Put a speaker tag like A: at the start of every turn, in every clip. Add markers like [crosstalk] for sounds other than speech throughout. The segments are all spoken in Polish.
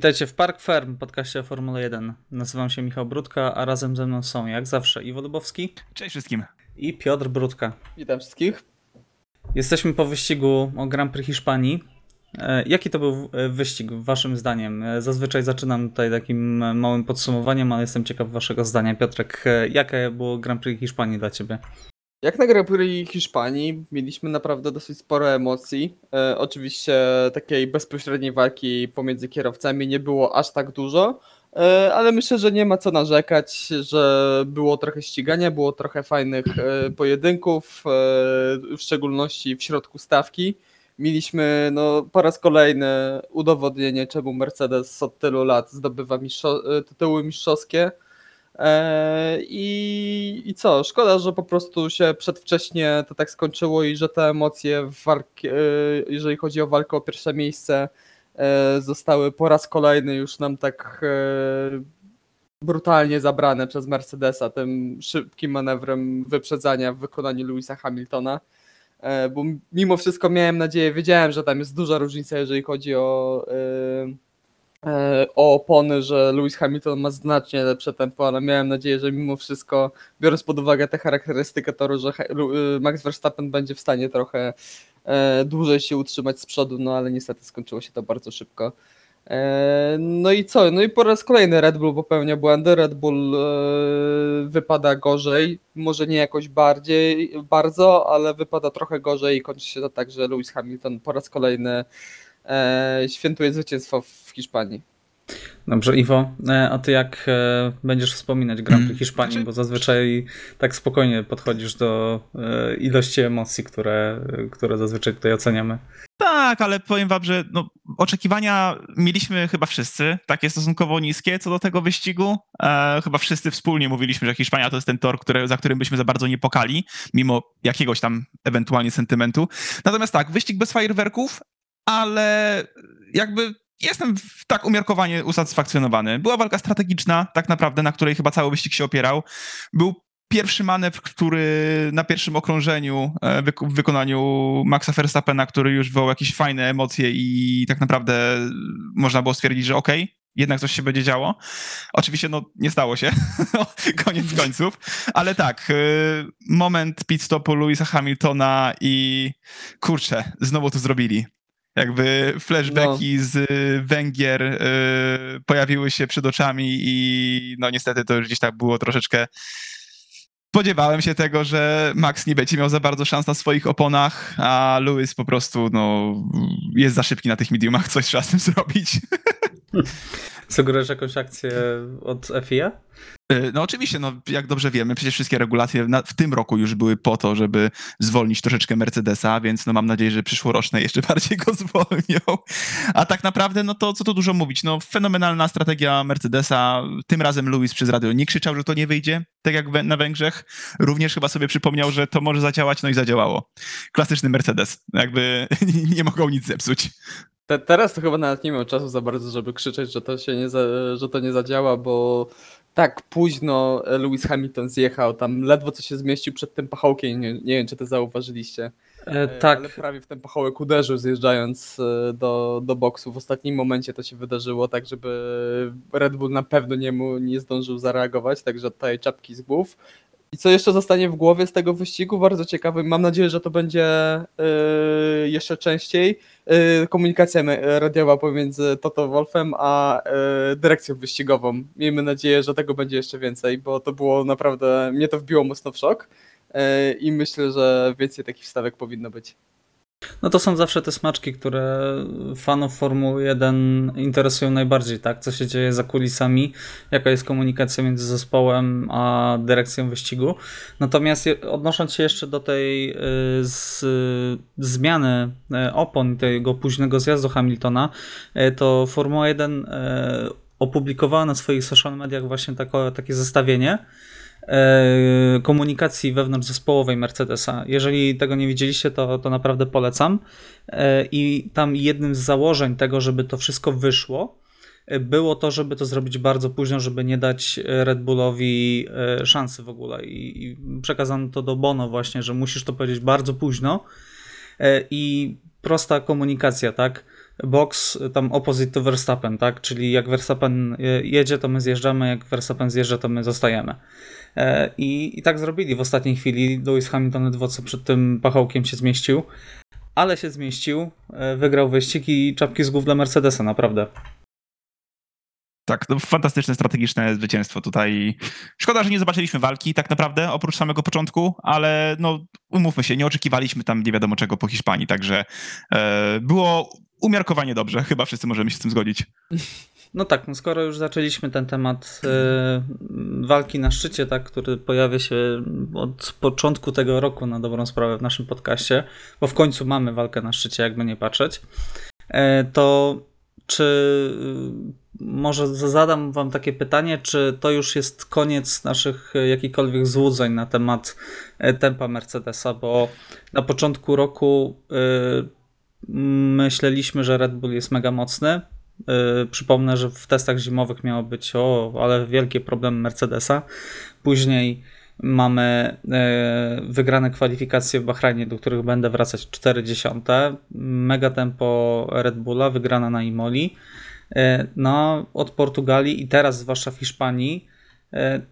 A: Witajcie w Park Ferm, podcaście o Formule 1. Nazywam się Michał Brudka, a razem ze mną są jak zawsze Iwo Lubowski
B: Cześć wszystkim.
A: i Piotr Brudka.
C: Witam wszystkich.
A: Jesteśmy po wyścigu o Grand Prix Hiszpanii. E, Jaki to był e, wyścig waszym zdaniem? E, Zazwyczaj zaczynam tutaj takim małym podsumowaniem, ale jestem ciekaw waszego zdania. Piotrek, jakie było Grand Prix Hiszpanii dla ciebie?
C: Jak na Grand Prix Hiszpanii mieliśmy naprawdę dosyć sporo emocji. E, oczywiście takiej bezpośredniej walki pomiędzy kierowcami nie było aż tak dużo, e, ale myślę, że nie ma co narzekać, że było trochę ścigania, było trochę fajnych e, pojedynków, e, w szczególności w środku stawki. Mieliśmy no, po raz kolejny udowodnienie, czemu Mercedes od tylu lat zdobywa mistrzo- e, tytuły mistrzowskie. Eee, I, I co? Szkoda, że po prostu się przedwcześnie to tak skończyło i że te emocje w e, jeżeli chodzi o walkę o pierwsze miejsce, e, zostały po raz kolejny już nam tak e, brutalnie zabrane przez Mercedesa tym szybkim manewrem wyprzedzania w wykonaniu Louisa Hamiltona. E, Bo mimo wszystko miałem nadzieję, wiedziałem, że tam jest duża różnica, jeżeli chodzi o e, e, o opony, że Lewis Hamilton ma znacznie lepsze tempo, ale miałem nadzieję, że mimo wszystko, biorąc pod uwagę tę charakterystykę toru, że y, Max Verstappen będzie w stanie trochę e, dłużej się utrzymać z przodu, no ale niestety skończyło się to bardzo szybko. E, No i co? No i po raz kolejny Red Bull popełnia błędy. Red Bull e, wypada gorzej, może nie jakoś bardziej, bardzo, ale wypada trochę gorzej i kończy się to tak, że Lewis Hamilton po raz kolejny e, świętuje zwycięstwo w Hiszpanii.
A: Dobrze, Iwo, e, a ty jak e, będziesz wspominać Grand Prix
B: Mm,
A: Hiszpanii?
B: znaczy-
A: Bo zazwyczaj tak spokojnie podchodzisz do e, ilości emocji, które, które zazwyczaj tutaj oceniamy.
B: Tak, ale powiem wam, że no, oczekiwania mieliśmy chyba wszyscy, takie stosunkowo niskie co do tego wyścigu. E, chyba wszyscy wspólnie mówiliśmy, że Hiszpania to jest ten tor, który, za którym byśmy za bardzo nie pokali, mimo jakiegoś tam ewentualnie sentymentu. Natomiast tak, wyścig bez fajerwerków, ale jakby jestem tak umiarkowanie usatysfakcjonowany. Była walka strategiczna, tak naprawdę, na której chyba cały wyścig się opierał. Był pierwszy manewr, który na pierwszym okrążeniu e, w wykonaniu Maxa Verstappena, który już wywołał jakieś fajne emocje i tak naprawdę można było stwierdzić, że okej, jednak coś się będzie działo. Oczywiście no nie stało się, [laughs] No, koniec końców, ale tak, e, moment pit stopu Louisa Hamiltona i kurczę, znowu to zrobili. Jakby flashbacki z y, Węgier y, pojawiły się przed oczami i no niestety to już gdzieś tak było troszeczkę Spodziewałem się tego, że Max nie będzie miał za bardzo szans na swoich oponach, a Lewis po prostu no, jest za szybki na tych mediumach, coś trzeba z tym zrobić. [laughs] [laughs]
A: Sugerujesz jakąś akcję od FIA?
B: Y, No oczywiście, no, jak dobrze wiemy, przecież wszystkie regulacje na, w tym roku już były po to, żeby zwolnić troszeczkę Mercedesa, więc no, mam nadzieję, że przyszłoroczne [laughs] jeszcze bardziej go zwolnią. A tak naprawdę, no to co tu dużo mówić, no fenomenalna strategia Mercedesa. Tym razem Lewis przez radio nie krzyczał, że to nie wyjdzie, tak jak we- na Węgrzech. Również chyba sobie przypomniał, że to może zadziałać, no i zadziałało. Klasyczny Mercedes. Jakby [laughs] nie mogą nic zepsuć.
C: Te, teraz to chyba nawet nie miał czasu za bardzo, żeby krzyczeć, że to się nie, za, że to nie zadziała, bo tak późno Lewis Hamilton zjechał, tam ledwo co się zmieścił przed tym pachołkiem, nie, nie wiem czy to zauważyliście.
A: E,
C: E,
A: tak,
C: Ale prawie w ten pachołek uderzył zjeżdżając e, do, do boksu. W ostatnim momencie to się wydarzyło, tak żeby Red Bull na pewno nie, mu, nie zdążył zareagować, także tutaj czapki z głów. I co jeszcze zostanie w głowie z tego wyścigu? Bardzo ciekawy. Mam nadzieję, że to będzie e, jeszcze częściej. E, komunikacja radiowa pomiędzy Toto Wolfem a e, dyrekcją wyścigową. Miejmy nadzieję, że tego będzie jeszcze więcej, bo to było naprawdę, mnie to wbiło mocno w szok. E, I myślę, że więcej takich wstawek powinno być.
A: No to są zawsze te smaczki, które fanów Formuły 1 interesują najbardziej, tak? Co się dzieje za kulisami, jaka jest komunikacja między zespołem a dyrekcją wyścigu. Natomiast odnosząc się jeszcze do tej y, z, zmiany y, opon, tego późnego zjazdu Hamiltona, y, to Formuła 1 y, opublikowała na swoich social mediach właśnie tako, takie zestawienie e, komunikacji wewnątrzzespołowej Mercedesa. Jeżeli tego nie widzieliście, to, to naprawdę polecam. E, I tam jednym z założeń tego, żeby to wszystko wyszło, e, było to, żeby to zrobić bardzo późno, żeby nie dać Red Bullowi szansy w ogóle. I, przekazano to do Bono właśnie, że musisz to powiedzieć bardzo późno. I prosta komunikacja, tak? box tam opposite to Verstappen, tak? Czyli jak Verstappen jedzie, to my zjeżdżamy, jak Verstappen zjeżdża, to my zostajemy. E, I, I tak zrobili w ostatniej chwili. Lewis Hamilton ledwo co przed tym pachołkiem się zmieścił, ale się zmieścił, e, wygrał wyścig i czapki z głów dla Mercedesa, naprawdę.
B: Tak, to fantastyczne strategiczne zwycięstwo tutaj. Szkoda, że nie zobaczyliśmy walki tak naprawdę, oprócz samego początku, ale no umówmy się, nie oczekiwaliśmy tam nie wiadomo czego po Hiszpanii, także e, było umiarkowanie dobrze. Chyba wszyscy możemy się z tym zgodzić. [laughs]
A: No tak, no skoro już zaczęliśmy ten temat e, walki na szczycie, tak, który pojawia się od początku tego roku na dobrą sprawę w naszym podcaście, bo w końcu mamy walkę na szczycie, jakby nie patrzeć, e, to czy y, może zadam wam takie pytanie, czy to już jest koniec naszych jakichkolwiek złudzeń na temat tempa Mercedesa, bo na początku roku y, myśleliśmy, że Red Bull jest mega mocny, przypomnę, że w testach zimowych miało być o, ale wielkie problemy Mercedesa. Później mamy yy, wygrane kwalifikacje w Bahrajnie, do których będę wracać 40. Mega tempo Red Bulla, wygrana na Imoli. Yy, no, od Portugalii i teraz zwłaszcza w Hiszpanii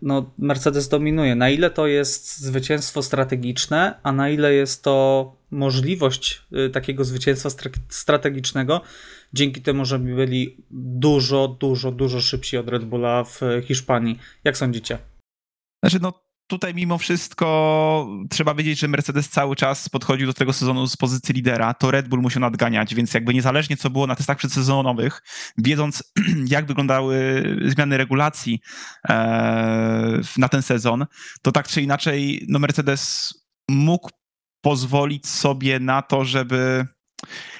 A: no, Mercedes dominuje. Na ile to jest zwycięstwo strategiczne, a na ile jest to możliwość takiego zwycięstwa strategicznego, dzięki temu, że byli dużo, dużo, dużo szybsi od Red Bulla w Hiszpanii. Jak sądzicie?
B: Znaczy, no tutaj mimo wszystko trzeba wiedzieć, że Mercedes cały czas podchodził do tego sezonu z pozycji lidera, to Red Bull musiał nadganiać, więc jakby niezależnie co było na testach przedsezonowych, wiedząc [clears throat] jak wyglądały zmiany regulacji e, na ten sezon, to tak czy inaczej no Mercedes mógł pozwolić sobie na to, żeby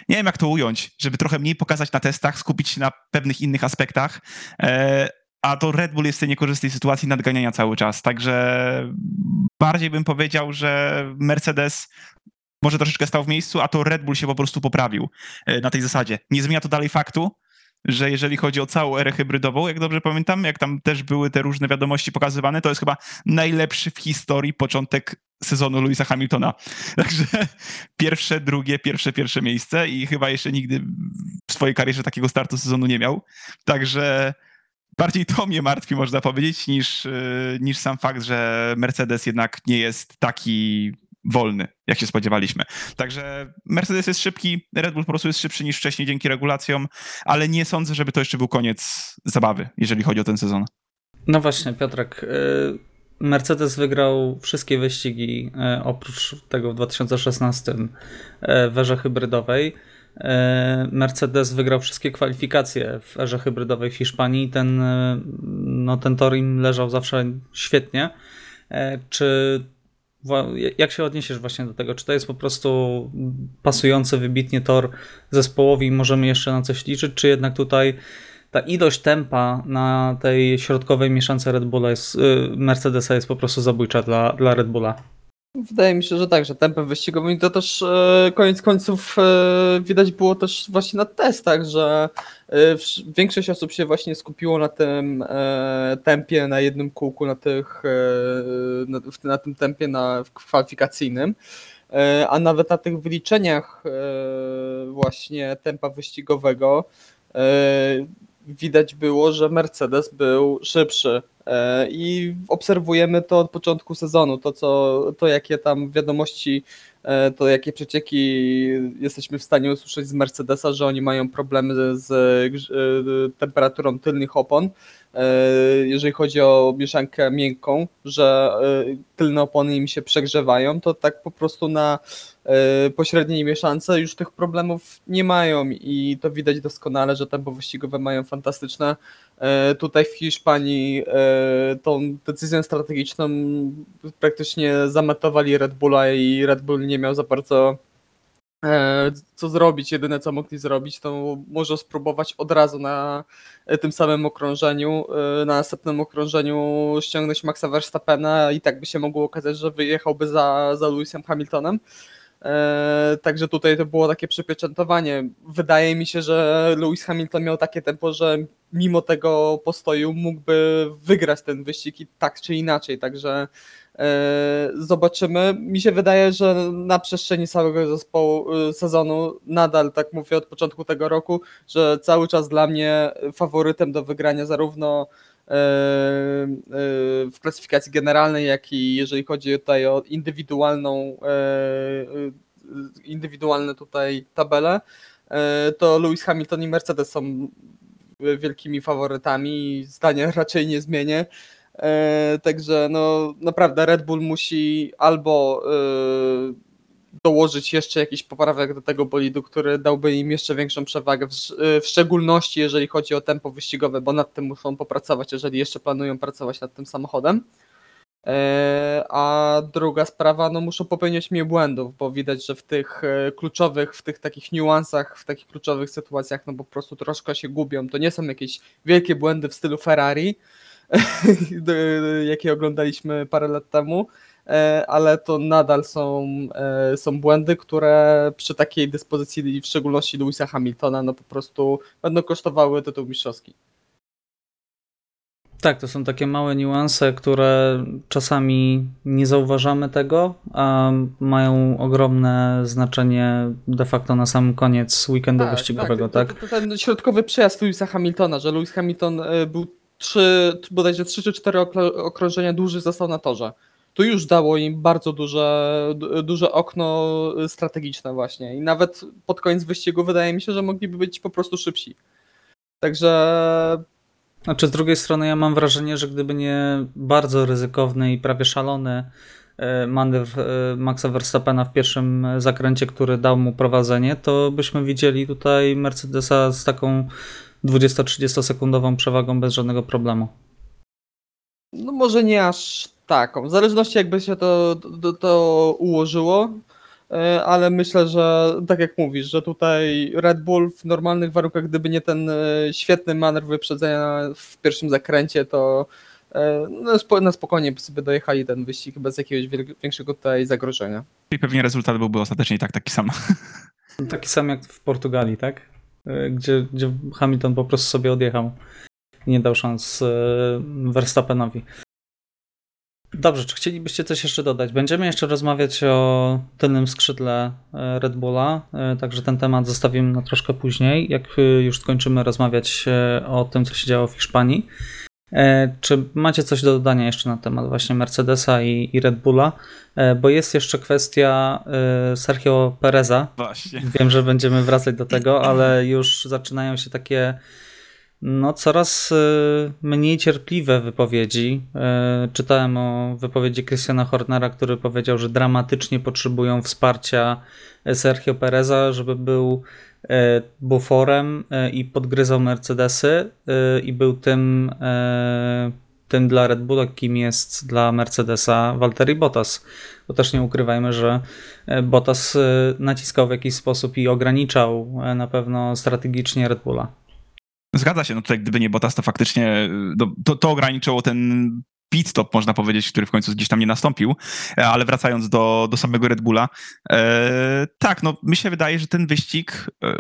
B: nie wiem jak to ująć, żeby trochę mniej pokazać na testach, skupić się na pewnych innych aspektach, e, a to Red Bull jest w tej niekorzystnej sytuacji nadganiania cały czas, także bardziej bym powiedział, że Mercedes może troszeczkę stał w miejscu, a to Red Bull się po prostu poprawił e, na tej zasadzie. Nie zmienia to dalej faktu, że jeżeli chodzi o całą erę hybrydową, jak dobrze pamiętam, jak tam też były te różne wiadomości pokazywane, to jest chyba najlepszy w historii początek sezonu Louisa Hamiltona. [laughs] Także pierwsze, drugie, pierwsze, pierwsze miejsce i chyba jeszcze nigdy w swojej karierze takiego startu sezonu nie miał. Także bardziej to mnie martwi, można powiedzieć, niż, y, niż sam fakt, że Mercedes jednak nie jest taki wolny, jak się spodziewaliśmy. Także Mercedes jest szybki, Red Bull po prostu jest szybszy niż wcześniej dzięki regulacjom, ale nie sądzę, żeby to jeszcze był koniec zabawy, jeżeli chodzi o ten sezon.
A: No właśnie, Piotrek. Y, Mercedes wygrał wszystkie wyścigi y, oprócz tego w 2016 w erze hybrydowej. Y, Mercedes wygrał wszystkie kwalifikacje w erze hybrydowej w Hiszpanii. Ten, no, ten tor im leżał zawsze świetnie. Czy jak się odniesiesz właśnie do tego? Czy to jest po prostu pasujący wybitnie tor zespołowi i możemy jeszcze na coś liczyć, czy jednak tutaj ta ilość tempa na tej środkowej mieszance Red Bulla jest, y, Mercedesa jest po prostu zabójcza dla, dla Red Bulla?
C: Wydaje mi się, że tak, że tempem wyścigowym i to też e, koniec końców e, widać było też właśnie na testach, że e, większość osób się właśnie skupiło na tym tempie na jednym kółku, na, tych, na, na tym tempie na kwalifikacyjnym, a nawet na tych wyliczeniach właśnie tempa wyścigowego widać było, że Mercedes był szybszy I obserwujemy to od początku sezonu, to, co, to jakie tam wiadomości, e, to jakie przecieki jesteśmy w stanie usłyszeć z Mercedesa, że oni mają problemy z e, temperaturą tylnych opon, jeżeli chodzi o mieszankę miękką, że tylne opony im się przegrzewają, to tak po prostu na pośredniej mieszance już tych problemów nie mają i to widać doskonale, że tempo wyścigowe mają fantastyczne. E, tutaj w Hiszpanii e, tą decyzją strategiczną praktycznie zametowali Red Bulla i Red Bull nie miał za bardzo e, co zrobić. Jedyne co mogli zrobić to może spróbować od razu na tym samym okrążeniu, na następnym okrążeniu ściągnąć Maxa Verstappena i tak by się mogło okazać, że wyjechałby za, za Lewisem Hamiltonem. E, także tutaj to było takie przypieczętowanie. Wydaje mi się, że Lewis Hamilton miał takie tempo, że mimo tego postoju mógłby wygrać ten wyścig i tak czy inaczej. Także e, zobaczymy. Mi się wydaje, że na przestrzeni całego zespołu e, sezonu, nadal tak mówię od początku tego roku, że cały czas dla mnie faworytem do wygrania zarówno w klasyfikacji generalnej, jak i jeżeli chodzi tutaj o indywidualną e, e, indywidualne tutaj tabele, e, to Lewis Hamilton i Mercedes są wielkimi faworytami i zdania [laughs] raczej nie zmienię. E, Także no naprawdę Red Bull musi albo e, dołożyć jeszcze jakiś poprawek do tego bolidu, który dałby im jeszcze większą przewagę, w, sz- w szczególności jeżeli chodzi o tempo wyścigowe, bo nad tym muszą popracować, jeżeli jeszcze planują pracować nad tym samochodem. E, A druga sprawa, no muszą popełniać mniej błędów, bo widać, że w tych e, kluczowych, w tych takich niuansach, w takich kluczowych sytuacjach, no po prostu troszkę się gubią. To nie są jakieś wielkie błędy w stylu Ferrari, [laughs] jakie oglądaliśmy parę lat temu, ale to nadal są, e, są błędy, które przy takiej dyspozycji, w szczególności Louisa Hamiltona, no po prostu będą kosztowały tytuł mistrzowski.
A: Tak, to są takie małe niuanse, które czasami nie zauważamy tego, a mają ogromne znaczenie de facto na sam koniec weekendu wyścigowego, tak?
C: To, to, to ten środkowy przejazd Louisa Hamiltona, że Lewis Hamilton e, był trzy, bodajże trzy czy cztery okrążenia dłużej został na torze. To już dało im bardzo duże, du- duże okno strategiczne właśnie i nawet pod koniec wyścigu wydaje mi się, że mogliby być po prostu szybsi. Także
A: Znaczy, z drugiej strony, ja mam wrażenie, że gdyby nie bardzo ryzykowny i prawie szalony e, manewr e, Maxa Verstappena w pierwszym zakręcie, który dał mu prowadzenie, to byśmy widzieli tutaj Mercedesa z taką 20-30 sekundową przewagą bez żadnego problemu.
C: No może nie aż taką, w zależności jakby się to, to, to ułożyło, e, ale myślę, że tak jak mówisz, że tutaj Red Bull w normalnych warunkach, gdyby nie ten e, świetny manewr wyprzedzenia w pierwszym zakręcie, to e, no, na spokojnie by sobie dojechali ten wyścig bez jakiegoś większego tutaj zagrożenia.
B: I pewnie rezultat byłby ostatecznie i tak taki sam. [laughs]
A: Taki sam jak w Portugalii, tak? Gdzie, gdzie Hamilton po prostu sobie odjechał i nie dał szans Verstappenowi. Dobrze, czy chcielibyście coś jeszcze dodać? Będziemy jeszcze rozmawiać o tylnym skrzydle e, Red Bulla, e, także ten temat zostawimy na troszkę później, jak e, już skończymy rozmawiać o tym, co się działo w Hiszpanii. Czy macie coś do dodania jeszcze na temat właśnie Mercedesa i, i Red Bulla? Bo jest jeszcze kwestia Sergio Pereza,
B: Właśnie.
A: Wiem, że będziemy wracać do tego, [clears throat] ale już zaczynają się takie no, coraz y, mniej cierpliwe wypowiedzi. Y, Czytałem o wypowiedzi Christiana Hornera, który powiedział, że dramatycznie potrzebują wsparcia Sergio Pereza, żeby był y, buforem i podgryzał Mercedesy i był tym, tym dla Red Bulla, kim jest dla Mercedesa Valtteri Bottas. Bo też nie ukrywajmy, że Bottas naciskał w jakiś sposób i ograniczał na pewno strategicznie Red Bulla.
B: Zgadza się, no tutaj gdyby nie Bottas, to faktycznie no, to, to ograniczyło ten pit stop, można powiedzieć, który w końcu gdzieś tam nie nastąpił, E, ale wracając do, do samego Red Bulla, e, tak, no mi się wydaje, że ten wyścig e,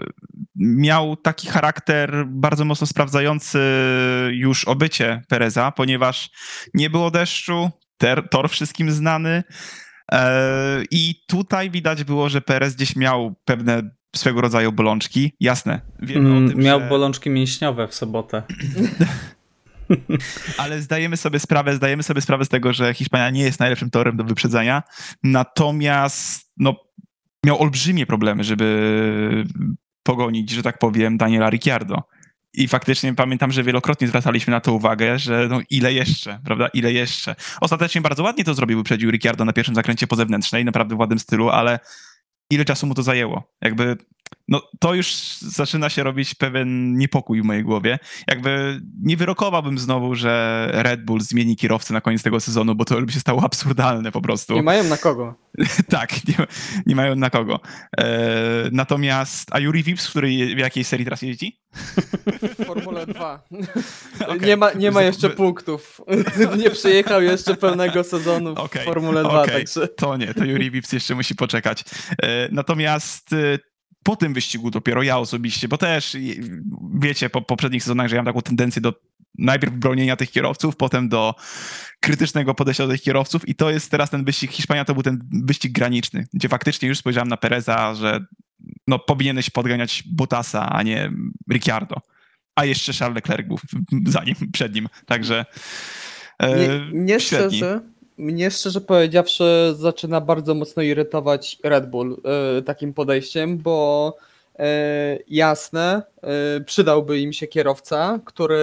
B: miał taki charakter bardzo mocno sprawdzający już obycie Pereza, ponieważ nie było deszczu, ter, tor wszystkim znany e, i tutaj widać było, że Perez gdzieś miał pewne swego rodzaju bolączki. Jasne, wiemy o
A: Mm,
B: tym,
A: Miał
B: że...
A: bolączki mięśniowe w sobotę. [laughs]
B: Ale zdajemy sobie sprawę, zdajemy sobie sprawę z tego, że Hiszpania nie jest najlepszym torem do wyprzedzenia. Natomiast no, miał olbrzymie problemy, żeby pogonić, że tak powiem, Daniela Ricciardo. I faktycznie pamiętam, że wielokrotnie zwracaliśmy na to uwagę, że no ile jeszcze, prawda, ile jeszcze. Ostatecznie bardzo ładnie to zrobił, wyprzedził Ricciardo na pierwszym zakręcie po zewnętrznej, naprawdę w ładnym stylu, ale ile czasu mu to zajęło? Jakby no to już zaczyna się robić pewien niepokój w mojej głowie. Jakby nie wyrokowałbym znowu, że Red Bull zmieni kierowcę na koniec tego sezonu, bo to by się stało absurdalne po prostu.
C: Nie mają na kogo. [laughs]
B: tak, nie, nie mają na kogo. E, natomiast, a Yuri Vips, który w jakiej serii teraz jeździ?
C: Formule 2. [laughs]
B: Okej.
C: Nie, ma, nie ma jeszcze punktów. [laughs] nie przyjechał jeszcze pełnego sezonu w Formule 2,
B: okej.
C: także...
B: To nie, to Yuri Vips jeszcze musi poczekać. E, Natomiast e, po tym wyścigu dopiero ja osobiście, bo też wiecie po poprzednich sezonach, że ja mam taką tendencję do najpierw bronienia tych kierowców, potem do krytycznego podejścia do tych kierowców i to jest teraz ten wyścig, Hiszpania to był ten wyścig graniczny, gdzie faktycznie już spojrzałem na Pereza, że no, powinieneś podganiać Bottasa, a nie Ricciardo. A jeszcze Charles Leclerc był za nim, przed nim, także e,
C: Nie, nie szczerze, mnie szczerze powiedziawszy zaczyna bardzo mocno irytować Red Bull e, takim podejściem, bo e, jasne, e, przydałby im się kierowca, który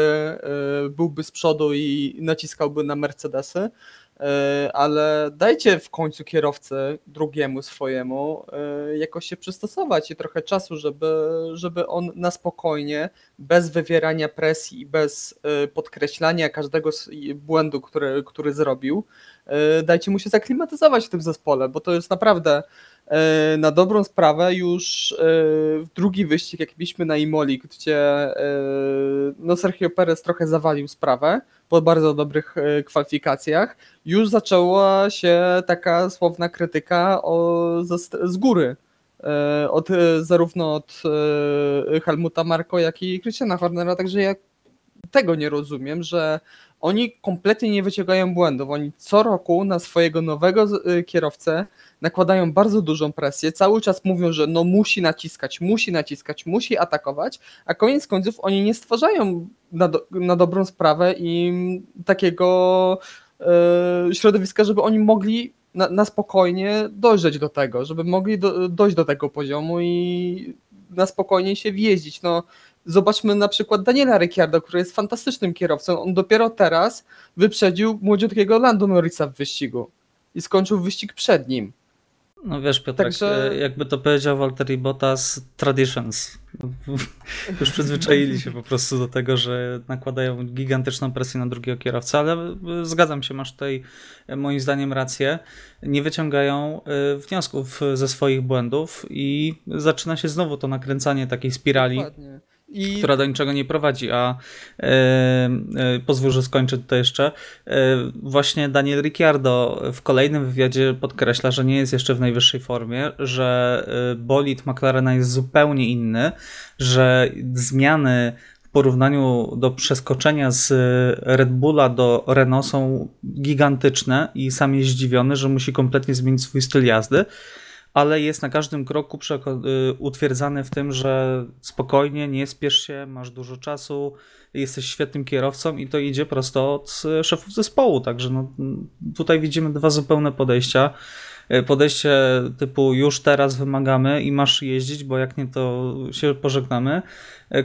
C: byłby z przodu i naciskałby na Mercedesy, ale dajcie w końcu kierowcy drugiemu swojemu e, jakoś się przystosować i trochę czasu, żeby, żeby on na spokojnie bez wywierania presji i bez y, podkreślania każdego błędu, który, który zrobił, dajcie mu się zaklimatyzować w tym zespole, bo to jest naprawdę na dobrą sprawę już y, drugi wyścig, jak mieliśmy na Imoli, gdzie y, no Sergio Perez trochę zawalił sprawę po bardzo dobrych kwalifikacjach, już zaczęła się taka słowna krytyka o, st- z góry e, od, e, zarówno od e, Helmuta Marko, jak i Christiana Hornera, także ja tego nie rozumiem, że oni kompletnie nie wyciągają błędów. Oni co roku na swojego nowego e, kierowcę nakładają bardzo dużą presję, cały czas mówią, że no musi naciskać, musi naciskać, musi atakować, a koniec końców oni nie stwarzają na, do, na dobrą sprawę im takiego e, środowiska, żeby oni mogli na, na spokojnie dojrzeć do tego, żeby mogli do, dojść do tego poziomu i na spokojnie się wjeździć. No, zobaczmy na przykład Daniela Ricciardo, który jest fantastycznym kierowcą. On dopiero teraz wyprzedził młodziutkiego Lando Norrisa w wyścigu i skończył wyścig przed nim.
A: No wiesz, Piotrek,
C: Także-
A: e, jakby to powiedział Valtteri Bottas, traditions. [laughs] Już przyzwyczaili się po prostu do tego, że nakładają gigantyczną presję na drugiego kierowcę, ale e, zgadzam się, masz tutaj e, moim zdaniem rację. Nie wyciągają wniosków ze swoich błędów i zaczyna się znowu to nakręcanie takiej spirali.
C: Dokładnie. I
A: która do niczego nie prowadzi, a e, e, pozwól, że skończę tutaj jeszcze. E, właśnie Daniel Ricciardo w kolejnym wywiadzie podkreśla, że nie jest jeszcze w najwyższej formie, że e, bolid McLarena jest zupełnie inny, że zmiany w porównaniu do przeskoczenia z Red Bulla do Renault są gigantyczne i sam jest zdziwiony, że musi kompletnie zmienić swój styl jazdy ale jest na każdym kroku y, utwierdzany w tym, że spokojnie, nie spiesz się, masz dużo czasu, jesteś świetnym kierowcą i to idzie prosto od y, szefów zespołu. Także no, tutaj widzimy dwa zupełne podejścia. Y, Podejście typu już teraz wymagamy i masz jeździć, bo jak nie, to się pożegnamy.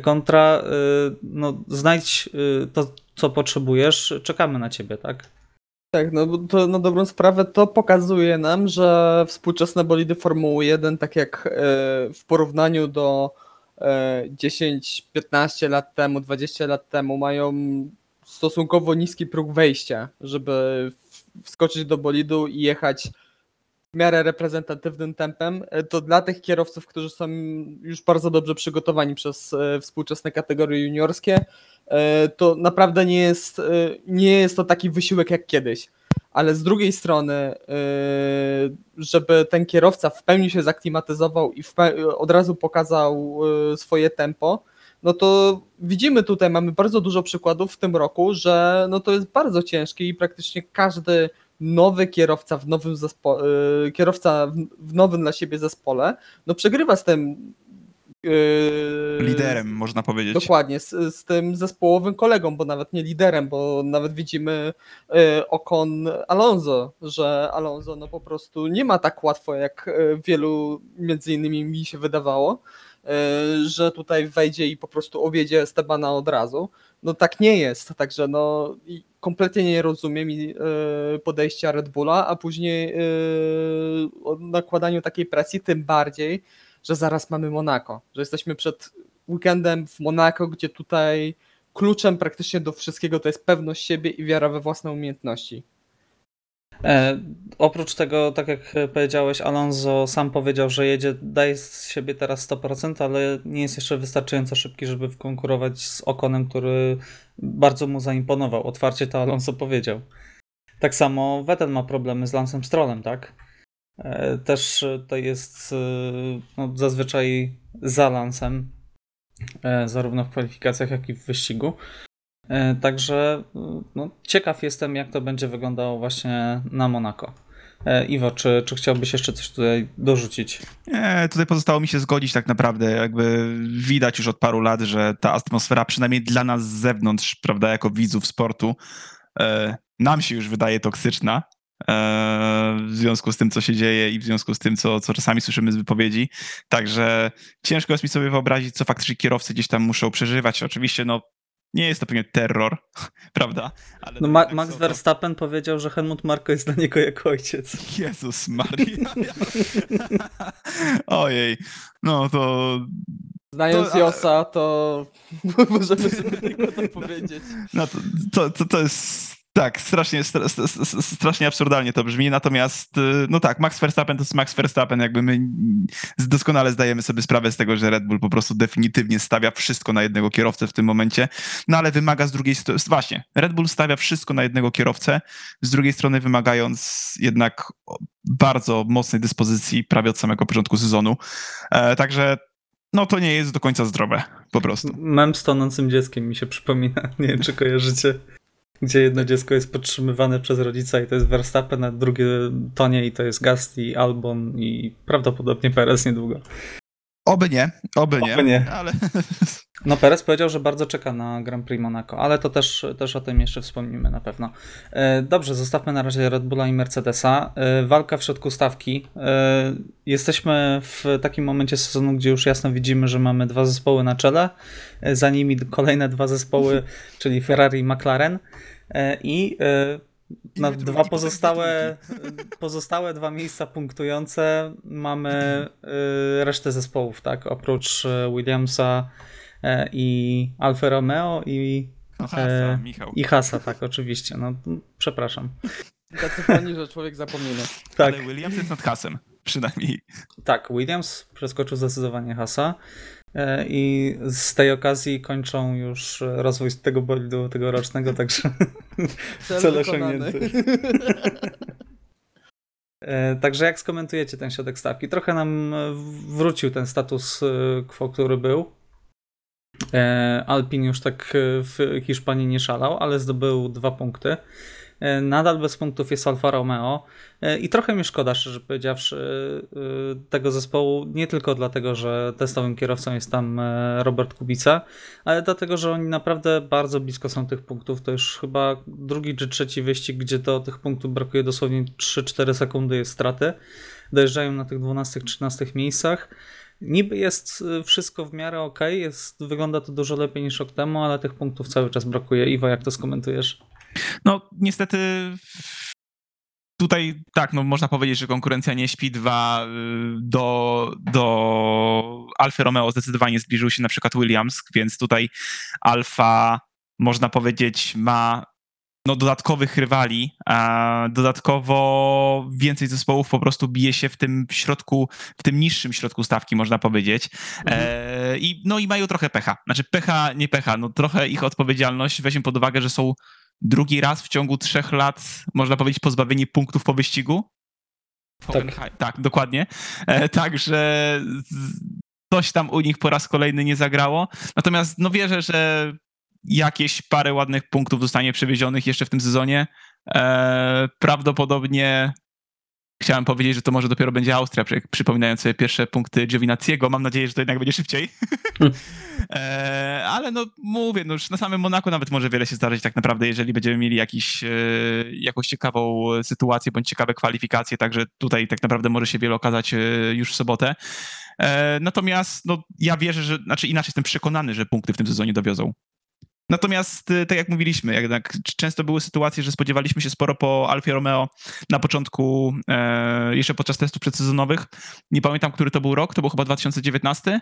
A: Kontra, no, znajdź to, co potrzebujesz, czekamy na ciebie, tak?
C: Tak, no to na dobrą sprawę to pokazuje nam, że współczesne bolidy Formuły 1, tak jak e, w porównaniu do e, 10-15 lat temu, 20 lat temu, mają stosunkowo niski próg wejścia, żeby wskoczyć do bolidu i jechać w miarę reprezentatywnym tempem, e, to dla tych kierowców, którzy są już bardzo dobrze przygotowani przez e, współczesne kategorie juniorskie, e, to naprawdę nie jest, nie jest to taki wysiłek jak kiedyś. Ale z drugiej strony, żeby ten kierowca w pełni się zaklimatyzował i od razu pokazał swoje tempo, no to widzimy tutaj, mamy bardzo dużo przykładów w tym roku, że no to jest bardzo ciężkie i praktycznie każdy nowy kierowca w nowym zespo- e, kierowca w, nowym dla siebie zespole, no przegrywa z tym e,
B: Liderem, można powiedzieć.
C: Dokładnie, z, z tym zespołowym kolegą, bo nawet nie liderem, bo nawet widzimy e, okon Alonso, że Alonso no po prostu nie ma tak łatwo, jak wielu między innymi mi się wydawało, że tutaj wejdzie i po prostu objedzie Estebana od razu. No tak nie jest, także no kompletnie nie rozumiem e, podejścia Red Bulla, a później e, o nakładaniu takiej presji, tym bardziej, że zaraz mamy Monako, że jesteśmy przed weekendem w Monako, gdzie tutaj kluczem praktycznie do wszystkiego to jest pewność siebie i wiara we własne umiejętności.
A: E, oprócz tego, tak jak powiedziałeś, Alonso sam powiedział, że jedzie, daje z siebie teraz 100%, ale nie jest jeszcze wystarczająco szybki, żeby konkurować z Okonem, który bardzo mu zaimponował. Otwarcie to Alonso powiedział. Tak samo Vettel ma problemy z Lancem Strollem, tak? E, też to jest e, no, zazwyczaj za Lancem, e, zarówno w kwalifikacjach, jak i w wyścigu. E, Także no, ciekaw jestem, jak to będzie wyglądało właśnie na Monako. E, Iwo, czy, czy chciałbyś jeszcze coś tutaj dorzucić?
B: Nie, tutaj pozostało mi się zgodzić tak naprawdę. Jakby widać już od paru lat, że ta atmosfera, przynajmniej dla nas z zewnątrz, prawda, jako widzów sportu, e, nam się już wydaje toksyczna. W związku z tym, co się dzieje i w związku z tym, co, co czasami słyszymy z wypowiedzi. Także ciężko jest mi sobie wyobrazić, co faktycznie kierowcy gdzieś tam muszą przeżywać. Oczywiście, no, nie jest to pewnie terror, [laughs] prawda? Ale
A: No, Ma- Max
B: to-
A: Verstappen powiedział, że Helmut Marko jest dla niego jak ojciec. [laughs]
B: Jezus Maria. [laughs] Ojej, no to
C: Znając
B: To- ale-
C: Josa, to możemy sobie tylko to powiedzieć.
B: No to, to, to, to jest tak, strasznie, stra, stra, stra- strasznie absurdalnie to brzmi, natomiast y, no tak, Max Verstappen to jest Max Verstappen, jakby my doskonale zdajemy sobie sprawę z tego, że Red Bull po prostu definitywnie stawia wszystko na jednego kierowcę w tym momencie, no ale wymaga z drugiej strony, właśnie, Red Bull stawia wszystko na jednego kierowcę, z drugiej strony wymagając jednak bardzo mocnej dyspozycji prawie od samego początku sezonu, e, także no to nie jest do końca zdrowe, po prostu.
A: Mem z tonącym dzieckiem mi się przypomina. [laughs] Nie wiem, czy kojarzycie. Gdzie jedno dziecko jest podtrzymywane przez rodzica i to jest Verstappen, a drugie tonie i to jest Gasly, Albon i prawdopodobnie Perez niedługo.
B: Oby nie, oby nie,
A: Oby nie.
B: ale
A: No Perez powiedział, że bardzo czeka na Grand Prix Monaco, ale to też, też o tym jeszcze wspomnimy na pewno. E, Dobrze, zostawmy na razie Red Bulla i Mercedesa. E, Walka w środku stawki. E, Jesteśmy w takim momencie sezonu, gdzie już jasno widzimy, że mamy dwa zespoły na czele. Za nimi kolejne dwa zespoły, czyli Ferrari i McLaren. I na dwa pozostałe, [laughs] pozostałe dwa miejsca punktujące mamy y, resztę zespołów, tak? Oprócz y, Williamsa e, i Alfa Romeo i,
B: No Hasa, Michał.
A: i Hasa, tak, oczywiście. No, przepraszam.
C: Tacy fani, że człowiek zapomina. [laughs]
A: Tak,
B: Ale Williams jest nad Hasem, przynajmniej.
A: tak, Williams przeskoczył zdecydowanie Hasa e, i z tej okazji kończą już rozwój tego bolidu tegorocznego, także [laughs]
C: Cel
A: Cel osiągnięty. E, Także jak skomentujecie ten środek stawki? Trochę nam e, wrócił ten status e, quo, który był. E, Alpin już tak e, w Hiszpanii nie szalał, ale zdobył dwa punkty. E, Nadal bez punktów jest Alfa Romeo E, i trochę mi szkoda, szczerze powiedziawszy, e, tego zespołu. Nie tylko dlatego, że testowym kierowcą jest tam Robert Kubica, ale dlatego, że oni naprawdę bardzo blisko są tych punktów. To już chyba drugi czy trzeci wyścig, gdzie do tych punktów brakuje dosłownie 3-4 sekundy jest straty. Dojeżdżają na tych 12-13 miejscach. Niby jest wszystko w miarę ok, jest, wygląda to dużo lepiej niż rok temu, ale tych punktów cały czas brakuje. Iwo, jak to skomentujesz?
B: No niestety tutaj tak, no można powiedzieć, że konkurencja nie śpi. Dwa, y, do, do Alfy Romeo zdecydowanie zbliżył się na przykład Williams, więc tutaj Alfa można powiedzieć ma no, dodatkowych rywali, a dodatkowo więcej zespołów po prostu bije się w tym środku, w tym niższym środku stawki, można powiedzieć. E, i, no i mają trochę pecha. Znaczy pecha, nie pecha, no trochę ich odpowiedzialność. Weźmy pod uwagę, że są drugi raz w ciągu trzech lat, można powiedzieć, pozbawieni punktów po wyścigu.
A: Tak.
B: Tak dokładnie. E, także coś tam u nich po raz kolejny nie zagrało. Natomiast no wierzę, że jakieś parę ładnych punktów zostanie przewiezionych jeszcze w tym sezonie. E, prawdopodobnie chciałem powiedzieć, że to może dopiero będzie Austria, przy- przypominając sobie pierwsze punkty Giovinazziego. Mam nadzieję, że to jednak będzie szybciej. [laughs] e, ale no mówię, no już na samym Monaku nawet może wiele się zdarzyć tak naprawdę, jeżeli będziemy mieli jakiś, e, jakąś ciekawą sytuację bądź ciekawe kwalifikacje, także tutaj tak naprawdę może się wiele okazać e, już w sobotę. E, natomiast no, ja wierzę, że, znaczy inaczej jestem przekonany, że punkty w tym sezonie dowiozą. Natomiast, y, tak jak mówiliśmy, jednak często były sytuacje, że spodziewaliśmy się sporo po Alfie Romeo na początku, e, jeszcze podczas testów przedsezonowych. Nie pamiętam, który to był rok, to był chyba 2019,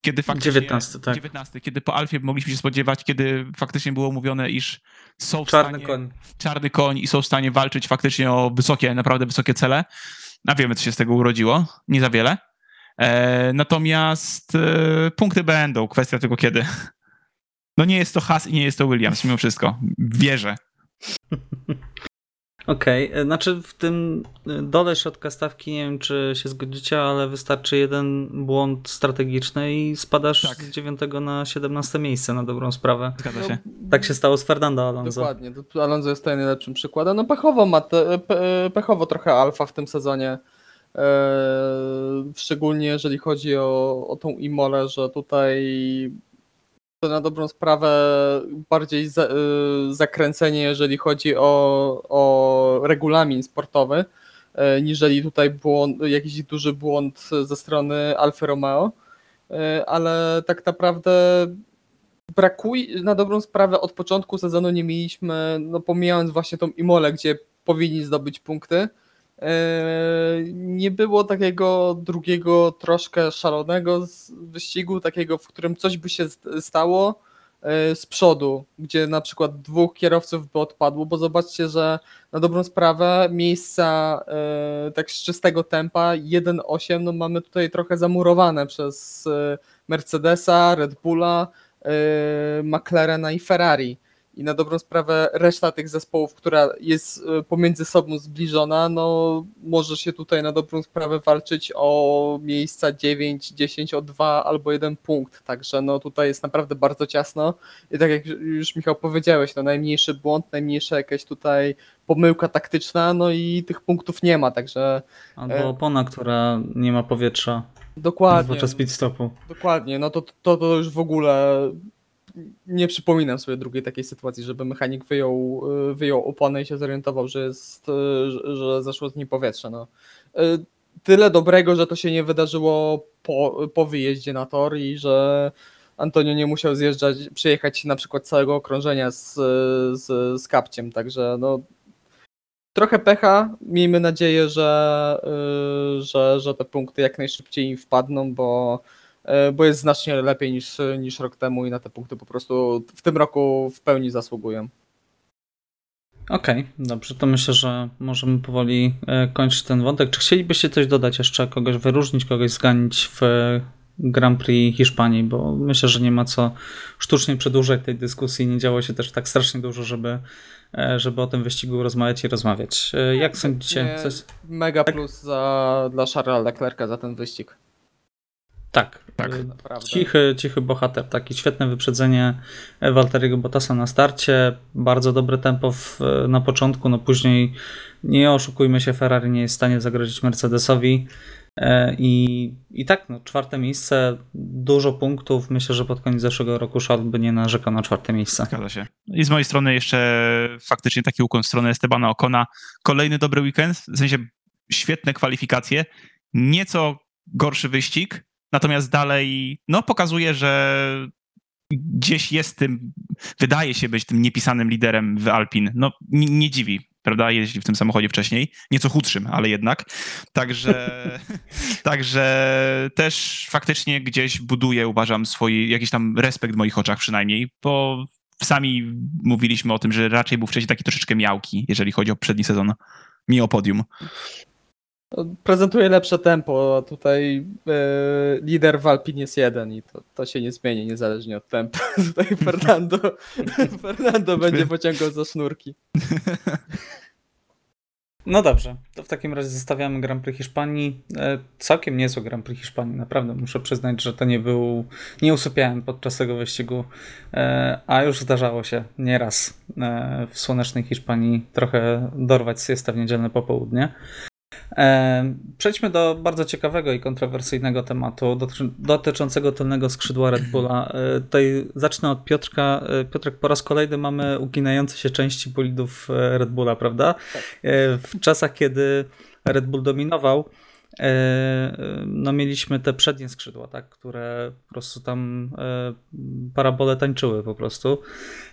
B: kiedy faktycznie...
A: 19, tak.
B: 19, kiedy po Alfie mogliśmy się spodziewać, kiedy faktycznie było mówione, iż są w
A: Czarny
B: stanie,
A: koń.
B: czarny koń i są w stanie walczyć faktycznie o wysokie, naprawdę wysokie cele. A wiemy, co się z tego urodziło. Nie za wiele. E, natomiast e, punkty będą, kwestia tylko kiedy. No nie jest to Haas i nie jest to Williams, mimo wszystko. Wierzę. [laughs]
A: Okej, e, znaczy w tym e, dole środka stawki, nie wiem czy się zgodzicie, ale wystarczy jeden błąd strategiczny i spadasz
B: Tak.
A: z 9 na 17 miejsce na dobrą sprawę.
B: Zgadza
C: No,
B: się.
A: Tak się stało z Fernando Alonso.
C: Dokładnie, to Alonso jest tutaj najlepszym przykładem. No pechowo ma te, pe, pechowo trochę alfa w tym sezonie. Eee, szczególnie jeżeli chodzi o, o tą Imolę, że tutaj to na dobrą sprawę bardziej za, y, zakręcenie, jeżeli chodzi o, o regulamin sportowy, e, niżeli tutaj błąd, jakiś duży błąd ze strony Alfa Romeo. E, Ale tak naprawdę brakuje, na dobrą sprawę od początku sezonu nie mieliśmy, no pomijając właśnie tą Imolę, gdzie powinni zdobyć punkty, nie było takiego drugiego troszkę szalonego wyścigu, takiego, w którym coś by się st- stało e, z przodu, gdzie na przykład dwóch kierowców by odpadło, bo zobaczcie, że na dobrą sprawę miejsca e, tak z czystego tempa 1.8 no mamy tutaj trochę zamurowane przez e, Mercedesa, Red Bulla, e, McLarena i Ferrari. I na dobrą sprawę reszta tych zespołów, która jest e, pomiędzy sobą zbliżona, no może się tutaj na dobrą sprawę walczyć o miejsca 9, 10, o 2 albo jeden punkt. Także no tutaj jest naprawdę bardzo ciasno. I tak jak już Michał powiedziałeś, no najmniejszy błąd, najmniejsza jakaś tutaj pomyłka taktyczna, no i tych punktów nie ma, także
A: Albo
C: E.
A: opona, która nie ma powietrza
C: dokładnie.
A: podczas pit stopu.
C: Dokładnie, no to, to, to już w ogóle nie przypominam sobie drugiej takiej sytuacji, żeby mechanik wyjął, y, wyjął oponę i się zorientował, że jest, y, że- zeszło z niej powietrze. No. Y, Tyle dobrego, że to się nie wydarzyło po, po wyjeździe na tor i że Antonio nie musiał zjeżdżać, przyjechać na przykład całego okrążenia z, z, z kapciem, także no trochę pecha. Miejmy nadzieję, że, że, że te punkty jak najszybciej im wpadną, bo, bo jest znacznie lepiej niż, niż rok temu i na te punkty po prostu w tym roku w pełni zasługują.
A: Okej, dobrze, to myślę, że możemy powoli e, kończyć ten wątek. Czy chcielibyście coś dodać jeszcze, kogoś wyróżnić, kogoś zganić w e, Grand Prix Hiszpanii, bo myślę, że nie ma co sztucznie przedłużać tej dyskusji. Nie działo się też tak strasznie dużo, żeby, e, żeby o tym wyścigu rozmawiać i rozmawiać. E, Jak sądzicie?
C: Nie,
A: Coś...
C: Mega plus za, dla Charlesa Leclerca za ten wyścig.
A: Tak,
B: Tak.
A: e,
C: Naprawdę.
A: Cichy, cichy bohater, takie świetne wyprzedzenie Walteriego Bottasa na starcie, bardzo dobre tempo w, na początku, no później nie oszukujmy się, Ferrari nie jest w stanie zagrozić Mercedesowi e, i, i tak, no, czwarte miejsce, dużo punktów, myślę, że pod koniec zeszłego roku Charles by nie narzekał na czwarte miejsce.
B: Zgadza się. I z mojej strony jeszcze faktycznie taki ukłon w stronę Estebana Okona. Kolejny dobry weekend, w sensie świetne kwalifikacje, nieco gorszy wyścig, natomiast dalej no, pokazuje, że gdzieś jest tym, wydaje się być tym niepisanym liderem w Alpin. No nie, nie dziwi, prawda, jeździ w tym samochodzie wcześniej, nieco chudszym, ale jednak. Także, [laughs] także też faktycznie gdzieś buduje, uważam, swój jakiś tam respekt w moich oczach przynajmniej, bo sami mówiliśmy o tym, że raczej był wcześniej taki troszeczkę miałki, jeżeli chodzi o przedni sezon, nie o podium.
C: Prezentuje lepsze tempo. a Tutaj e, lider w Alpin jest jeden i to, to się nie zmieni niezależnie od tempa. [laughs] Tutaj Fernando, [laughs] Fernando będzie pociągał za sznurki. [laughs]
A: No dobrze, to w takim razie zostawiamy Grand Prix Hiszpanii. E, Całkiem niezły Grand Prix Hiszpanii, naprawdę muszę przyznać, że to nie był, nie usypiałem podczas tego wyścigu, e, a już zdarzało się nieraz e, w słonecznej Hiszpanii trochę dorwać siestę w niedzielne popołudnie. Przejdźmy do bardzo ciekawego i kontrowersyjnego tematu dotyczącego tylnego skrzydła Red Bulla. E, Tutaj zacznę od Piotrka. E, Piotrek, po raz kolejny mamy uginające się części bolidów e, Red Bulla, prawda? E, W czasach, kiedy Red Bull dominował, no mieliśmy te przednie skrzydła, tak, które po prostu tam e, parabole tańczyły po prostu.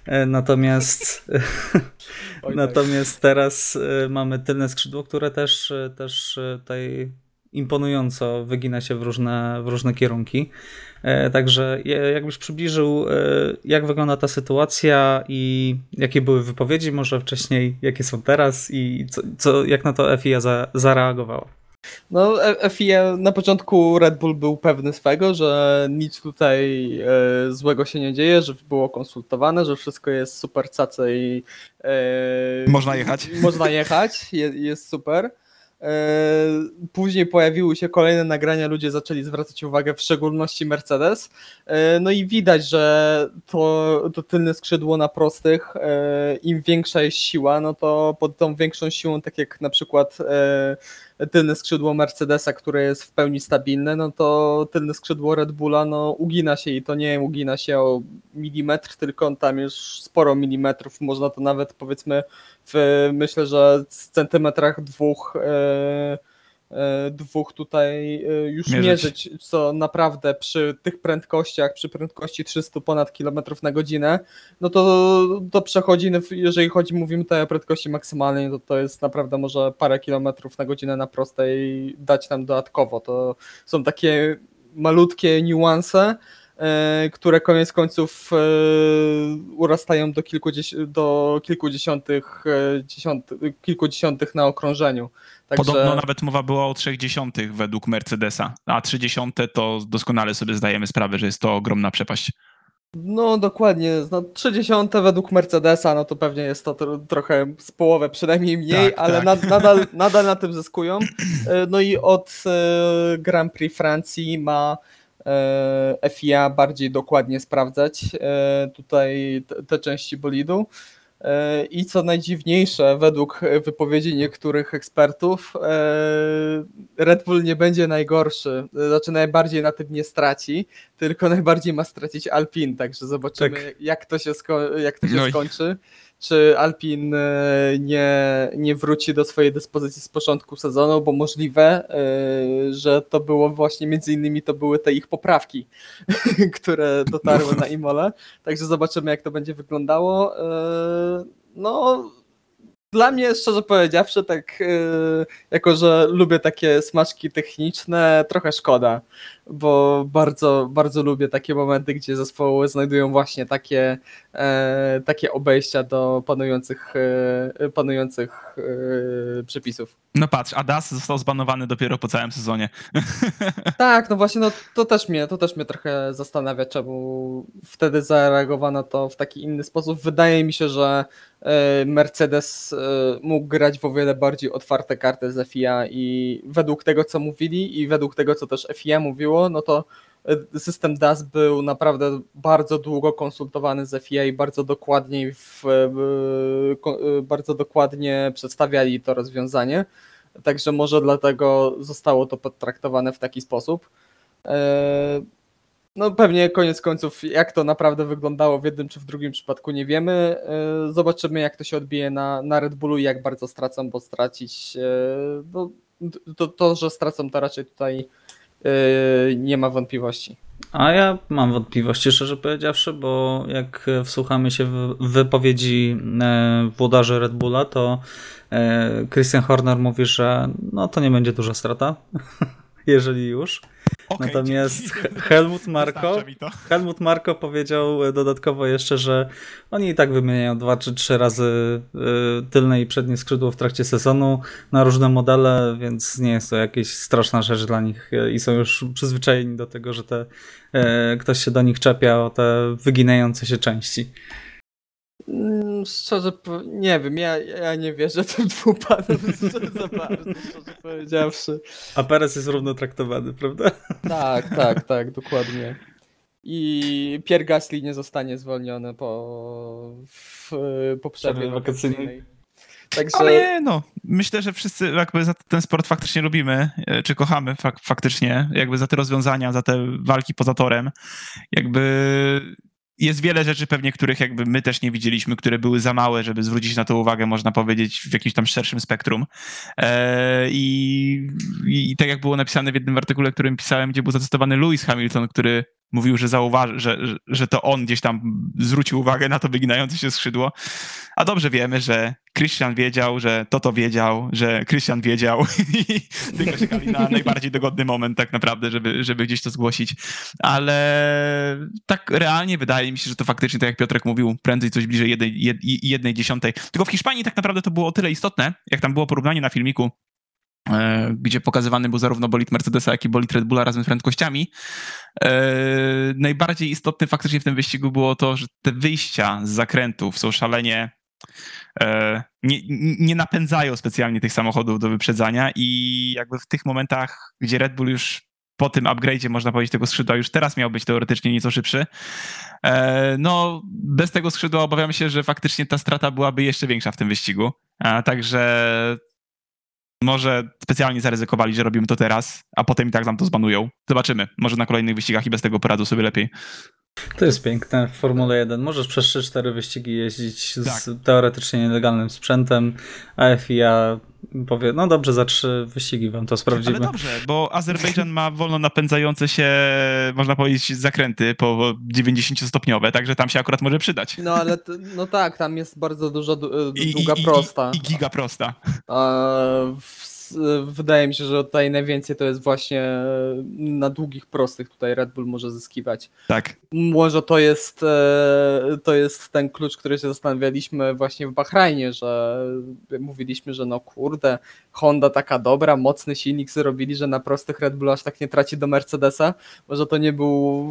A: E, Natomiast [laughs]
C: tak.
A: Natomiast teraz e, mamy tylne skrzydło, które też, e, też e, tutaj imponująco wygina się w różne, w różne kierunki. E, Także ja- jakbyś przybliżył, e, jak wygląda ta sytuacja i jakie były wypowiedzi może wcześniej, jakie są teraz i co, co, jak na to FIA za, zareagowała.
C: No, E- FIA na początku Red Bull był pewny swego, że nic tutaj e, złego się nie dzieje, że było konsultowane, że wszystko jest super cace i e,
B: Można jechać.
C: Można jechać, je, jest super. E, Później pojawiły się kolejne nagrania, ludzie zaczęli zwracać uwagę, w szczególności Mercedes. No i widać, że to, to tylne skrzydło na prostych, im większa jest siła, no to pod tą większą siłą, tak jak na przykład tylne skrzydło Mercedesa, które jest w pełni stabilne, no to tylne skrzydło Red Bulla no, ugina się i to nie ugina się o milimetr, tylko tam już sporo milimetrów, można to nawet powiedzmy w, myślę, że w centymetrach dwóch, e, dwóch tutaj e, już
B: Mierzyć.
C: mierzyć. co naprawdę przy tych prędkościach, przy prędkości 300 ponad kilometrów na godzinę, no to, to przechodzi, no, jeżeli chodzi, mówimy tutaj o prędkości maksymalnej, to to jest naprawdę może parę kilometrów na godzinę na prostej dać nam dodatkowo. To są takie malutkie niuanse, e, które koniec końców e, urastają do, kilkudzies- do kilkudziesiątych, e, dziesiąt, kilkudziesiątych na okrążeniu. Także,
B: Podobno nawet mowa była o 0,3 według Mercedesa, a 30 to doskonale sobie zdajemy sprawę, że jest to ogromna przepaść.
C: No dokładnie, no 30 według Mercedesa, no to pewnie jest to tro, trochę z połowę przynajmniej mniej,
B: Tak,
C: ale
B: tak.
C: Nad, nadal, [laughs] nadal na tym zyskują. E, No i od e, Grand Prix Francji ma e, FIA bardziej dokładnie sprawdzać e, tutaj te, części bolidu. E, I co najdziwniejsze, według wypowiedzi niektórych ekspertów, e, Red Bull nie będzie najgorszy, znaczy najbardziej na tym nie straci, tylko najbardziej ma stracić Alpin, także zobaczymy
A: Tak.
C: jak to się, sko- jak to się
B: Oj.
C: skończy. Czy Alpin e, nie, nie wróci do swojej dyspozycji z początku sezonu, bo możliwe, e, że to było właśnie między innymi to były te ich poprawki, [laughs] które dotarły na Imole. Także zobaczymy, jak to będzie wyglądało. E, No, dla mnie, szczerze powiedziawszy, tak, jako że lubię takie smaczki techniczne, trochę szkoda, bo bardzo, bardzo lubię takie momenty, gdzie zespoły znajdują właśnie takie, e, takie obejścia do panujących, e, panujących e, przepisów.
B: No patrz, Adas został zbanowany dopiero po całym sezonie. [laughs]
C: Tak, no właśnie, no to też mnie, to też mnie trochę zastanawia, czemu wtedy zareagowano to w taki inny sposób. Wydaje mi się, że e, Mercedes e, mógł grać w o wiele bardziej otwarte karty z FIA i według tego, co mówili i według tego, co też FIA mówiło, no to e, system DAS był naprawdę bardzo długo konsultowany z FIA i bardzo dokładnie, w, ko- e, bardzo dokładnie przedstawiali to rozwiązanie. Także może dlatego zostało to potraktowane w taki sposób. E, No pewnie koniec końców, jak to naprawdę wyglądało w jednym czy w drugim przypadku nie wiemy. E, Zobaczymy jak to się odbije na, na Red Bullu i jak bardzo stracą, bo stracić e, no, to, to, że stracą to raczej tutaj e, nie ma wątpliwości.
A: A ja mam wątpliwości, szczerze powiedziawszy, bo jak wsłuchamy się w wypowiedzi e, włodarzy Red Bulla, to e, Christian Horner mówi, że no to nie będzie duża strata, [laughs] jeżeli już.
B: Okej,
A: Natomiast [laughs] Helmut Marko. Helmut Marko powiedział e, dodatkowo jeszcze, że oni i tak wymieniają dwa czy trzy razy e, tylne i przednie skrzydło w trakcie sezonu na różne modele, więc nie jest to jakaś straszna rzecz dla nich e, i są już przyzwyczajeni do tego, że te, ktoś się do nich czepia o te wyginające się części.
C: Szczerze, nie wiem, ja, ja nie wierzę tym dwóm panom za bardzo, szczerze powiedziawszy.
A: A Perez jest równo traktowany, prawda?
C: Tak, tak, tak, dokładnie. I Pierre Gasly nie zostanie zwolniony po, w, po przerwie
A: wakacyjnej.
C: Także
B: Ale no, myślę, że wszyscy jakby za ten sport faktycznie lubimy, e, czy kochamy fak faktycznie, jakby za te rozwiązania, za te walki poza torem. Jakby jest wiele rzeczy pewnie, których jakby my też nie widzieliśmy, które były za małe, żeby zwrócić na to uwagę, można powiedzieć, w jakimś tam szerszym spektrum. E, I, i tak jak było napisane w jednym artykule, którym pisałem, gdzie był zacytowany Lewis Hamilton, który mówił, że zauważy, że, że, to on gdzieś tam zwrócił uwagę na to wyginające się skrzydło. A dobrze wiemy, że Christian wiedział, że Toto wiedział, że Christian wiedział i [laughs] tylko czekali na najbardziej dogodny moment tak naprawdę, żeby, żeby gdzieś to zgłosić. Ale tak realnie wydaje mi się, że to faktycznie, tak jak Piotrek mówił, prędzej coś bliżej jednej, jed, jednej dziesiątej. Tylko w Hiszpanii tak naprawdę to było o tyle istotne, jak tam było porównanie na filmiku, gdzie pokazywany był zarówno bolid Mercedesa, jak i bolid Red Bulla razem z prędkościami. E, najbardziej istotne faktycznie w tym wyścigu było to, że te wyjścia z zakrętów są szalenie e, nie, nie napędzają specjalnie tych samochodów do wyprzedzania i jakby w tych momentach, gdzie Red Bull już po tym upgrade'zie, można powiedzieć, tego skrzydła już teraz miał być teoretycznie nieco szybszy, e, no bez tego skrzydła obawiam się, że faktycznie ta strata byłaby jeszcze większa w tym wyścigu. Także może specjalnie zaryzykowali, że robimy to teraz, a potem i tak nam to zbanują. Zobaczymy. Może na kolejnych wyścigach i bez tego poradzą sobie lepiej.
A: To jest piękne w Formule 1. Możesz przez 3-4 wyścigi jeździć z
B: Tak.
A: teoretycznie nielegalnym sprzętem, a FIA powie, no dobrze, za trzy wyścigi wam to sprawdzimy.
B: Ale dobrze, bo Azerbejdżan ma wolno napędzające się, można powiedzieć, zakręty po 90-stopniowe, także tam się akurat może przydać.
C: No ale t- no tak, tam jest bardzo dużo du-
B: I,
C: długa
B: i,
C: prosta.
B: I, I giga prosta.
C: A w, wydaje mi się, że tutaj najwięcej to jest właśnie na długich prostych tutaj Red Bull może zyskiwać.
B: Tak.
C: Może to jest, e, to jest ten klucz, który się zastanawialiśmy właśnie w Bahrajnie, że mówiliśmy, że no kurde, Honda taka dobra, mocny silnik zrobili, że na prostych Red Bull aż tak nie traci do Mercedesa. Może to nie był,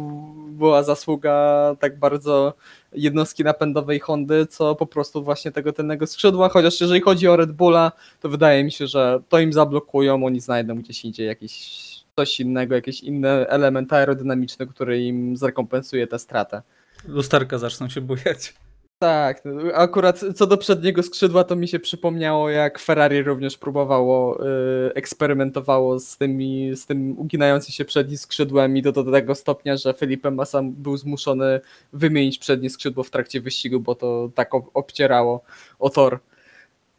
C: była zasługa tak bardzo jednostki napędowej Hondy, co po prostu właśnie tego tylnego skrzydła, chociaż jeżeli chodzi o Red Bulla, to wydaje mi się, że to im zablokują, oni znajdą gdzieś indziej jakieś coś innego, jakieś inne elementy aerodynamiczne, które im zrekompensuje tę stratę.
A: Lusterka zaczną się bujać.
C: Tak, akurat co do przedniego skrzydła, to mi się przypomniało, jak Ferrari również próbowało, y, eksperymentowało z, tymi, z tym uginającym się przednim skrzydłem i do, do tego stopnia, że Felipe Massa był zmuszony wymienić przednie skrzydło w trakcie wyścigu, bo to tak ob- obcierało o tor.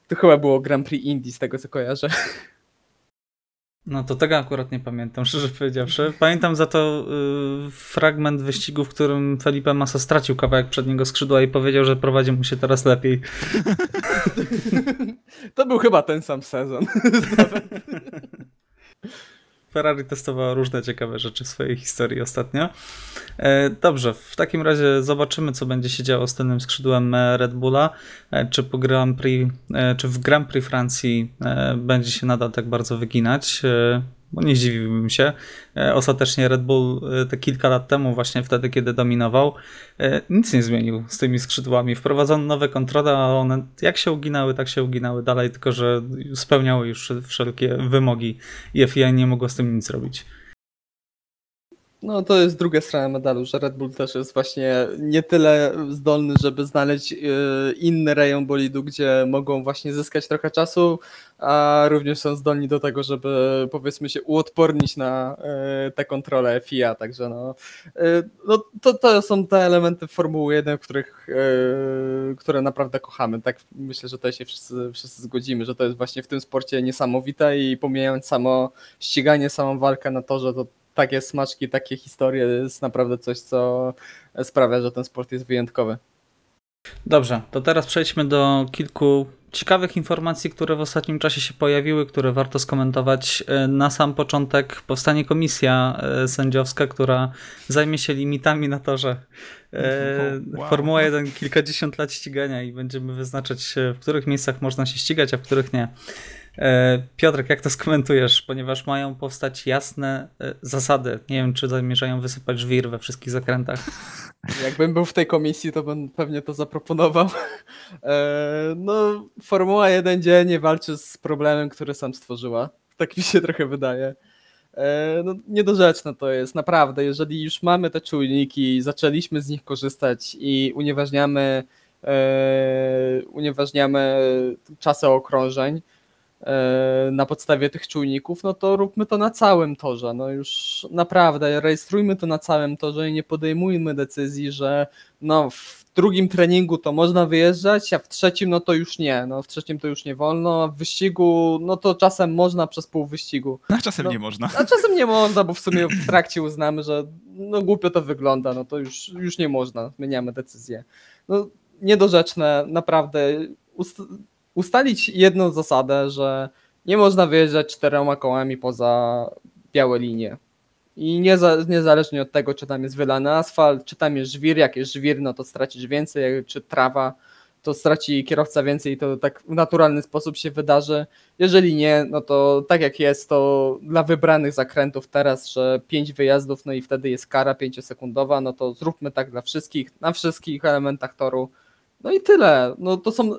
C: To chyba było Grand Prix Indy, z tego co kojarzę. [laughs]
A: No to tego akurat nie pamiętam, [laughs] szczerze powiedziawszy. Pamiętam za to y, fragment wyścigu, w którym Felipe Massa stracił kawałek przedniego skrzydła i powiedział, że prowadzi mu się teraz lepiej. [laughs]
C: To był chyba ten sam sezon. [laughs]
A: Ferrari testowało różne ciekawe rzeczy w swojej historii ostatnio. E, Dobrze, w takim razie zobaczymy, co będzie się działo z tylnym skrzydłem e, Red Bulla. E, Czy po Grand Prix, czy w Grand Prix Francji będzie się nadal tak bardzo wyginać? Bo nie zdziwiłbym się. E, Ostatecznie Red Bull e, te kilka lat temu, właśnie wtedy, kiedy dominował, e, nic nie zmienił z tymi skrzydłami. Wprowadzono nowe kontrole, a one jak się uginały, tak się uginały dalej, tylko że spełniały już wszelkie wymogi i FIA nie mogło z tym nic zrobić.
C: No to jest druga strona medalu, że Red Bull też jest właśnie nie tyle zdolny, żeby znaleźć yy, inny rejon bolidu, gdzie mogą właśnie zyskać trochę czasu, a również są zdolni do tego, żeby powiedzmy się uodpornić na yy, te kontrole FIA, także no, yy, no to, to są te elementy Formuły 1, których, które naprawdę kochamy, tak myślę, że tutaj się wszyscy, wszyscy zgodzimy, że to jest właśnie w tym sporcie niesamowite i pomijając samo ściganie, samą walkę na torze, to takie smaczki, takie historie jest naprawdę coś, co sprawia, że ten sport jest wyjątkowy.
A: Dobrze, to teraz przejdźmy do kilku ciekawych informacji, które w ostatnim czasie się pojawiły, które warto skomentować. E, Na sam początek powstanie komisja e, sędziowska, która zajmie się limitami na torze. E, [laughs]
B: Wow.
A: Formuła 1 kilkadziesiąt lat ścigania i będziemy wyznaczać, w których miejscach można się ścigać, a w których nie. E, Piotrek, jak to skomentujesz? Ponieważ mają powstać jasne e, zasady. Nie wiem, czy zamierzają wysypać żwir we wszystkich zakrętach.
C: Jakbym był w tej komisji, to bym pewnie to zaproponował. [laughs] E, No, Formuła 1 nie walczy z problemem, który sam stworzyła. Tak mi się trochę wydaje. No, niedorzeczne to jest, naprawdę. Jeżeli już mamy te czujniki, zaczęliśmy z nich korzystać i unieważniamy, unieważniamy czasy okrążeń, na podstawie tych czujników, no to róbmy to na całym torze. No już naprawdę rejestrujmy to na całym torze i nie podejmujmy decyzji, że no w drugim treningu to można wyjeżdżać, a w trzecim no to już nie. No w trzecim to już nie wolno, a w wyścigu no to czasem można przez pół wyścigu.
B: No, czasem
C: No.
B: nie można.
C: A czasem nie [laughs] można, bo w sumie w trakcie uznamy, że no głupio to wygląda, no to już, już nie można, zmieniamy decyzję. No niedorzeczne, naprawdę. Ust ustalić jedną zasadę, że nie można wyjeżdżać czterema kołami poza białe linie. I nieza, niezależnie od tego, czy tam jest wylany asfalt, czy tam jest żwir, jak jest żwir, no to stracisz więcej, czy trawa, to straci kierowca więcej i to tak w naturalny sposób się wydarzy. Jeżeli nie, no to tak jak jest, to dla wybranych zakrętów teraz, że 5 wyjazdów, no i wtedy jest kara 5-sekundowa, no to zróbmy tak dla wszystkich, na wszystkich elementach toru. No i tyle. No to są,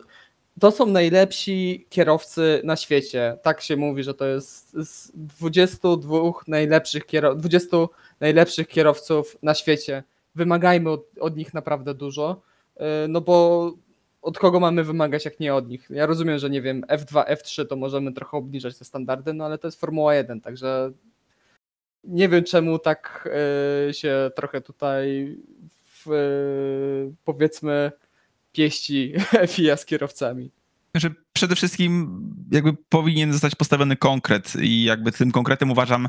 C: to są najlepsi kierowcy na świecie. Tak się mówi, że to jest z 22 najlepszych, kiero- 20 najlepszych kierowców na świecie. Wymagajmy od, od nich naprawdę dużo, yy, no bo od kogo mamy wymagać, jak nie od nich? Ja rozumiem, że nie wiem, F2, F3 to możemy trochę obniżać te standardy, no ale to jest Formuła 1, także nie wiem czemu tak y, się trochę tutaj w, y, powiedzmy pieści [laughs] FIA z kierowcami.
B: że przede wszystkim jakby powinien zostać postawiony konkret i jakby tym konkretem uważam,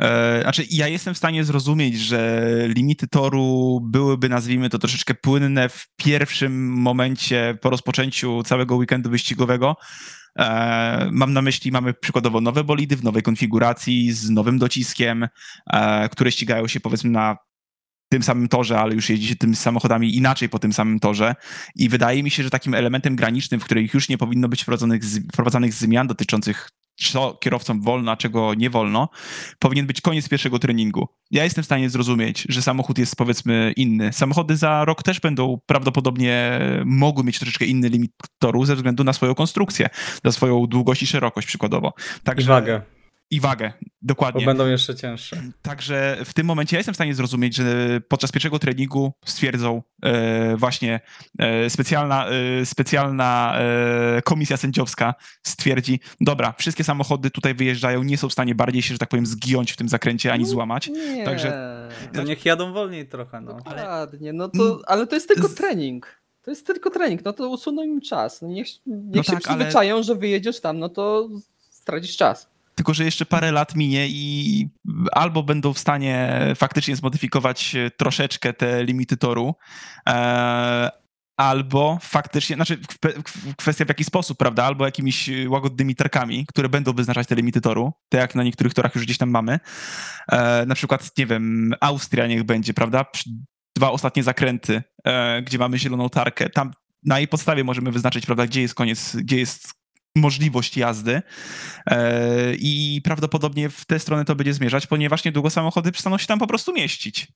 B: e, znaczy ja jestem w stanie zrozumieć, że limity toru byłyby, nazwijmy to, troszeczkę płynne w pierwszym momencie po rozpoczęciu całego weekendu wyścigowego. E, mam na myśli, mamy przykładowo nowe bolidy w nowej konfiguracji, z nowym dociskiem, e, które ścigają się powiedzmy na tym samym torze, ale już jeździ się tymi samochodami inaczej po tym samym torze. I wydaje mi się, że takim elementem granicznym, w których już nie powinno być wprowadzonych, wprowadzanych zmian dotyczących co kierowcom wolno, a czego nie wolno, powinien być koniec pierwszego treningu. Ja jestem w stanie zrozumieć, że samochód jest powiedzmy inny. Samochody za rok też będą prawdopodobnie mogły mieć troszeczkę inny limit toru ze względu na swoją konstrukcję, na swoją długość i szerokość przykładowo.
A: I
B: Także,
A: wagę,
B: I wagę,
A: bo
B: dokładnie.
A: będą jeszcze cięższe.
B: Także w tym momencie ja jestem w stanie zrozumieć, że podczas pierwszego treningu stwierdzą e, właśnie e, specjalna, e, specjalna e, komisja sędziowska stwierdzi, dobra, wszystkie samochody tutaj wyjeżdżają, nie są w stanie bardziej się, że tak powiem, zgiąć w tym zakręcie ani złamać.
C: Nie.
B: Także-
A: To niech jadą wolniej trochę, no.
C: Dokładnie, no to, ale to jest tylko trening. To jest tylko trening, no to usuną im czas. No niech niech
B: No
C: się
B: tak, ale-
C: przyzwyczają, że wyjedziesz tam, no to stracisz czas.
B: Tylko, że jeszcze parę lat minie i albo będą w stanie faktycznie zmodyfikować e, troszeczkę te limity toru, e, albo faktycznie, znaczy kwe- kw- kwestia w jaki sposób, prawda, albo jakimiś łagodnymi tarkami, które będą wyznaczać te limity toru, tak jak na niektórych torach już gdzieś tam mamy. E, na przykład, nie wiem, Austria niech będzie, prawda, dwa ostatnie zakręty, e, gdzie mamy zieloną tarkę, tam na jej podstawie możemy wyznaczyć, prawda, gdzie jest koniec, gdzie jest możliwość jazdy e, i prawdopodobnie w tę stronę to będzie zmierzać, ponieważ niedługo samochody przestaną się tam po prostu mieścić.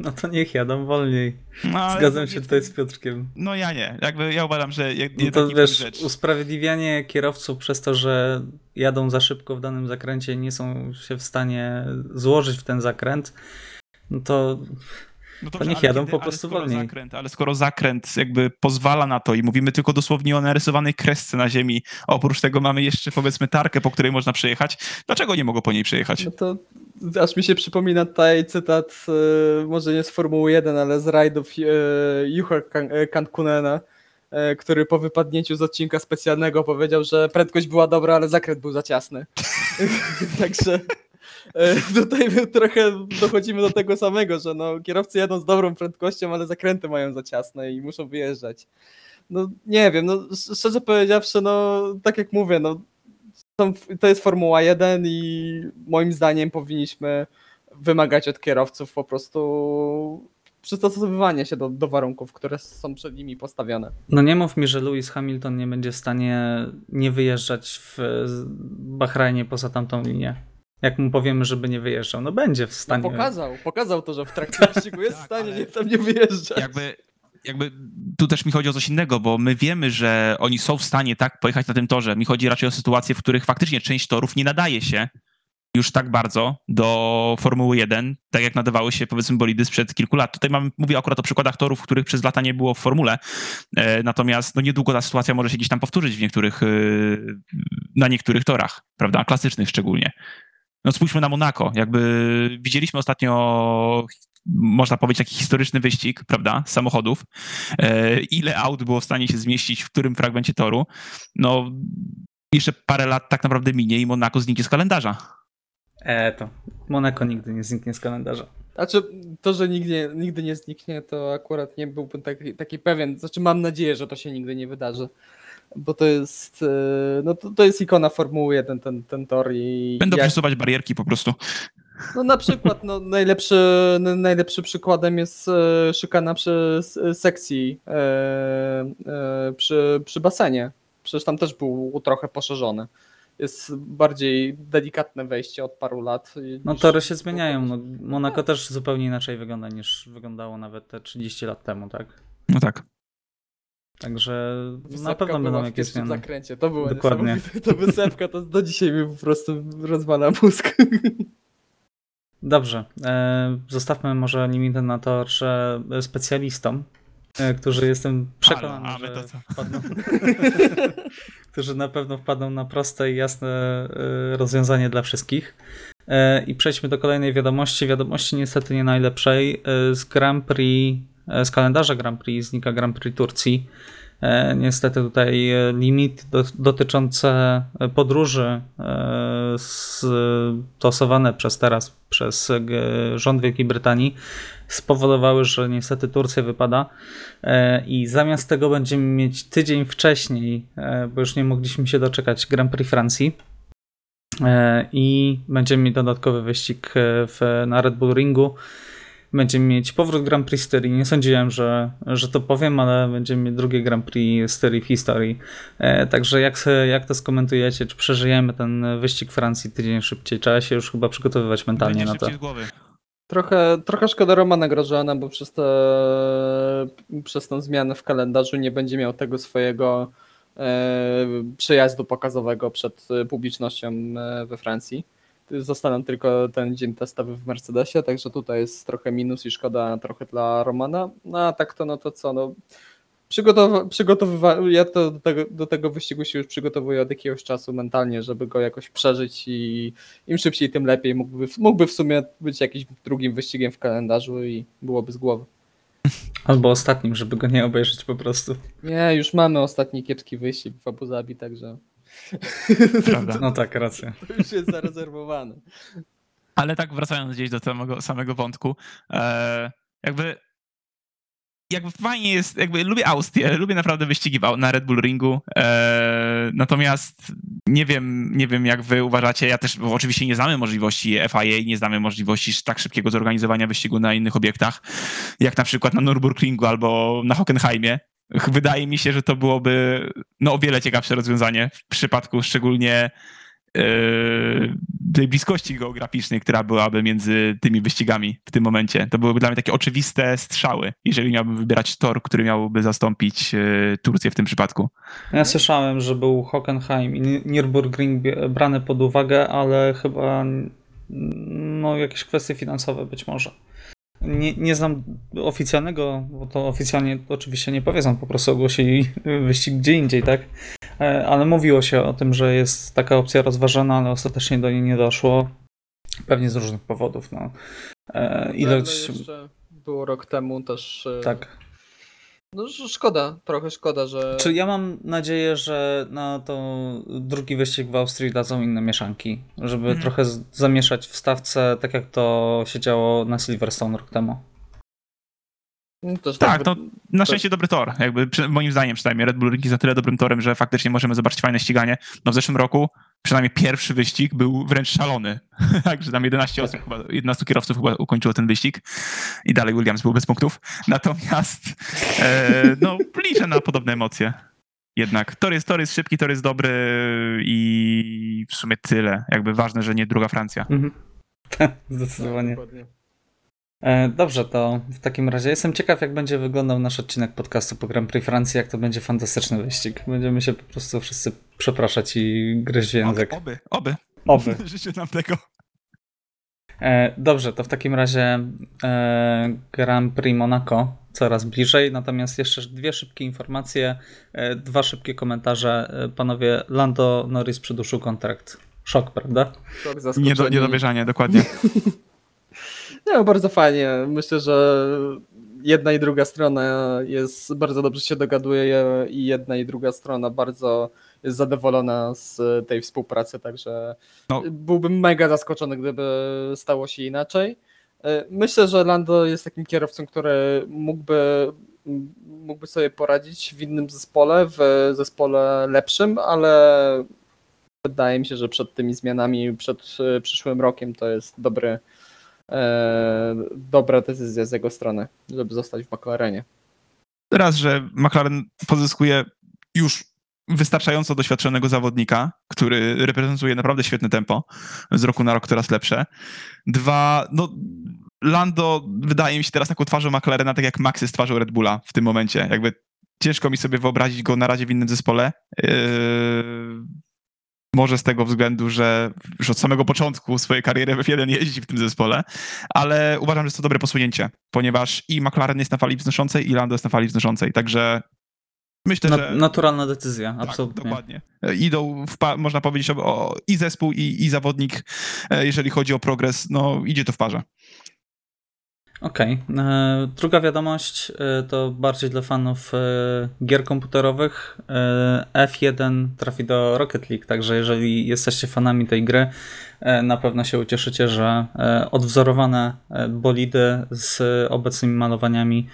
A: No to niech jadą wolniej.
B: No,
A: Zgadzam się tutaj z Piotrkiem.
B: No ja nie, jakby ja uważam, że jed-
A: No to
B: nie
A: wiesz,
B: rzecz.
A: usprawiedliwianie kierowców przez to, że jadą za szybko w danym zakręcie, nie są się w stanie złożyć w ten zakręt, no to
B: No
A: to niech
B: ale
A: jadą
B: kiedy-
A: po
B: ale
A: prostu
B: skoro
A: wolniej.
B: Zakręt, ale skoro zakręt jakby pozwala na to i mówimy tylko dosłownie o narysowanej kresce na ziemi, a oprócz tego mamy jeszcze powiedzmy tarkę, po której można przejechać, dlaczego nie mogą po niej przejechać?
C: No to aż mi się przypomina tutaj cytat, e, może nie z Formuły 1, ale z rajdów e, Juha e, Kankunena, który po wypadnięciu z odcinka specjalnego powiedział, że prędkość była dobra, ale zakręt był za ciasny. [laughs] Także [laughs] tutaj my trochę dochodzimy do tego samego, że no, kierowcy jadą z dobrą prędkością, ale zakręty mają za ciasne i muszą wyjeżdżać. No nie wiem, no sz- szczerze powiedziawszy, no tak jak mówię, no to jest Formuła 1 i moim zdaniem powinniśmy wymagać od kierowców po prostu przystosowywania się do, do warunków, które są przed nimi postawione.
A: No nie mów mi, że Lewis Hamilton nie będzie w stanie nie wyjeżdżać w Bahrajnie poza tamtą linię. Jak mu powiemy, żeby nie wyjeżdżał, no będzie w
C: No,
A: stanie.
C: pokazał, pokazał to, że w trakcie wyścigu jest [laughs] w
B: Tak,
C: stanie
B: ale-
C: nie, tam nie wyjeżdżać.
B: jakby, jakby tu też mi chodzi o coś innego, bo my wiemy, że oni są w stanie tak pojechać na tym torze. Mi chodzi raczej o sytuacje, w których faktycznie część torów nie nadaje się już tak bardzo do Formuły 1, tak jak nadawały się powiedzmy bolidy sprzed kilku lat. Tutaj mam, mówię akurat o przykładach torów, których przez lata nie było w formule, e, natomiast no niedługo ta sytuacja może się gdzieś tam powtórzyć w niektórych, e, na niektórych torach, prawda? Klasycznych szczególnie. No spójrzmy na Monako. Jakby widzieliśmy ostatnio, można powiedzieć, taki historyczny wyścig, prawda, z samochodów. E, ile aut było w stanie się zmieścić w którym fragmencie toru? No, jeszcze parę lat tak naprawdę minie i Monako zniknie z kalendarza.
A: E, to Monaco nigdy nie zniknie z kalendarza.
C: Znaczy, to, że nigdy, nigdy nie zniknie, to akurat nie byłbym taki, taki pewien. Znaczy, mam nadzieję, że to się nigdy nie wydarzy. Bo to jest, e, no to, to jest ikona Formuły 1, ten, ten tor i
B: Będą
C: jak,
B: przesuwać barierki po prostu.
C: no na przykład no, najlepszy, najlepszy przykładem jest e, szykana przy sekcji e, przy, przy basenie. Przecież tam też był trochę poszerzony. Jest bardziej delikatne wejście od paru lat.
A: No tory się zmieniają. No, Monaco też zupełnie inaczej wygląda niż wyglądało nawet te 30 lat temu, tak?
B: No tak.
A: Także na pewno będą jakieś zmiany.
C: zakręcie. To było
A: Dokładnie.
C: niesamowite. To wysepka to do dzisiaj mi po prostu rozwala mózg. [laughs]
A: Dobrze. E, zostawmy może limity na to, że specjalistom, e, którzy jestem przekonany,
B: Halo, a my
A: że
B: to co?
A: wpadną, [laughs] którzy na pewno wpadną na proste i jasne e, rozwiązanie dla wszystkich. I przejdźmy do kolejnej wiadomości. Wiadomości niestety nie najlepszej. Z Grand Prix, z kalendarza Grand Prix znika Grand Prix Turcji. E, Niestety tutaj e, limit do, dotyczące e, podróży e, stosowane przez teraz przez e, rząd Wielkiej Brytanii spowodowały, że niestety Turcja wypada. E, i zamiast tego będziemy mieć tydzień wcześniej, e, bo już nie mogliśmy się doczekać Grand Prix Francji. E, i będziemy mieć dodatkowy wyścig e, w, na Red Bull Ringu będziemy mieć powrót Grand Prix Styrii. Nie sądziłem, że, że to powiem, ale będziemy mieć drugie Grand Prix Styrii w historii. E, także jak, se- jak to skomentujecie? Czy przeżyjemy ten wyścig Francji tydzień szybciej? Trzeba się już chyba przygotowywać mentalnie na to.
C: Trochę, trochę szkoda Romana Grożana, bo przez, te, przez tą zmianę w kalendarzu nie będzie miał tego swojego e, przejazdu pokazowego przed e, publicznością e, we Francji. Zostaną tylko ten dzień testowy w Mercedesie, także tutaj jest trochę minus i szkoda trochę dla Romana. No a tak to no to co, no przygotowa- przygotowywa- ja to do tego, do tego wyścigu się już przygotowuję od jakiegoś czasu mentalnie, żeby go jakoś przeżyć i im szybciej, tym lepiej. Mógłby, mógłby w sumie być jakimś drugim wyścigiem w kalendarzu i byłoby z głowy.
A: Albo ostatnim, żeby go nie obejrzeć po prostu.
C: Nie, już mamy ostatni kiepski wyścig w Abu Zabi, także
B: Prawda.
A: No tak, racja.
C: to już jest zarezerwowane.
B: Ale tak wracając gdzieś do samego, samego wątku, e, jakby jakby fajnie jest, jakby lubię Austrię, lubię naprawdę wyścigi w- na Red Bull Ringu, e, natomiast nie wiem, nie wiem jak wy uważacie, ja też, bo oczywiście nie znamy możliwości FIA, nie znamy możliwości tak szybkiego zorganizowania wyścigu na innych obiektach, jak na przykład na Nürburgringu albo na Hockenheimie. Wydaje mi się, że to byłoby no, o wiele ciekawsze rozwiązanie w przypadku szczególnie yy, tej bliskości geograficznej, która byłaby między tymi wyścigami w tym momencie. To byłyby dla mnie takie oczywiste strzały, jeżeli miałbym wybierać tor, który miałby zastąpić yy, Turcję w tym przypadku.
A: Ja słyszałem, że był Hockenheim i Nürburgring brany pod uwagę, ale chyba no, jakieś kwestie finansowe być może. Nie, nie znam oficjalnego, bo to oficjalnie oczywiście nie powiedzą, po prostu ogłosili [laughs] wyścig gdzie indziej, tak? E, Ale mówiło się o tym, że jest taka opcja rozważana, ale ostatecznie do niej nie doszło. Pewnie z różnych powodów. No. E, Ilość.
C: Brno jeszcze było rok temu też. e,
A: Tak.
C: No szkoda, trochę szkoda, że.
A: Czy ja mam nadzieję, że na to drugi wyścig w Austrii dadzą inne mieszanki, żeby
B: Mhm.
A: trochę zamieszać w stawce, tak jak to się działo na Silverstone rok temu.
C: No, też
B: Tak,
C: by-
B: to na szczęście dobry tor. Jakby przy, moim zdaniem przynajmniej Red Bull Ring jest na tyle dobrym torem, że faktycznie możemy zobaczyć fajne ściganie. No w zeszłym roku przynajmniej pierwszy wyścig był wręcz szalony. [laughs] Także tam 11 osób chyba, 11 kierowców chyba ukończyło ten wyścig i dalej Williams był bez punktów. Natomiast e, no liczę na podobne emocje. Jednak tor jest, tor jest szybki, tor jest dobry i w sumie tyle. Jakby ważne, że nie druga Francja.
A: Mhm. [laughs]
C: tak,
A: Zdecydowanie.
C: dokładnie.
A: E, Dobrze, to w takim razie jestem ciekaw, jak będzie wyglądał nasz odcinek podcastu po Grand Prix Francji, jak to będzie fantastyczny wyścig. Będziemy się po prostu wszyscy przepraszać i gryźć w język.
B: Oby, oby.
A: Oby. [laughs]
B: Życzę nam tego.
A: E, Dobrze, to w takim razie e, Grand Prix Monaco coraz bliżej, natomiast jeszcze dwie szybkie informacje, dwa szybkie komentarze. Panowie, Lando Norris przyduszył kontrakt. Szok, prawda?
C: Szok,
B: Nie do, niedowierzanie, dokładnie. [laughs]
C: Nie, no, bardzo fajnie. Myślę, że jedna i druga strona jest bardzo dobrze się dogaduje i jedna i druga strona bardzo jest zadowolona z tej współpracy, także
B: No.
C: byłbym mega zaskoczony, gdyby stało się inaczej. E, Myślę, że Lando jest takim kierowcą, który mógłby, mógłby sobie poradzić w innym zespole, w zespole lepszym, ale wydaje mi się, że przed tymi zmianami, przed przyszłym rokiem to jest dobry, e, dobra decyzja z jego strony, żeby zostać w McLarenie.
B: Raz, że McLaren pozyskuje już wystarczająco doświadczonego zawodnika, który reprezentuje naprawdę świetne tempo, z roku na rok coraz lepsze. Dwa, no Lando wydaje mi się teraz taką twarzą McLarena, tak jak Max jest twarzą Red Bulla w tym momencie. Jakby ciężko mi sobie wyobrazić go na razie w innym zespole. Yy, może z tego względu, że już od samego początku swojej kariery w F1 jeździ w tym zespole, ale uważam, że jest to dobre posunięcie, ponieważ i McLaren jest na fali wznoszącej, i Lando jest na fali wznoszącej, także myślę,
A: Na,
B: że...
A: naturalna decyzja,
B: tak,
A: absolutnie.
B: dokładnie. Idą, w można powiedzieć, o, o, i zespół, i, i zawodnik, e, jeżeli chodzi o progres, no idzie to w parze.
A: Okej. e, Druga wiadomość e, to bardziej dla fanów e, gier komputerowych. E, F1 trafi do Rocket League, także jeżeli jesteście fanami tej gry, na pewno się ucieszycie, że odwzorowane bolidy z obecnymi malowaniami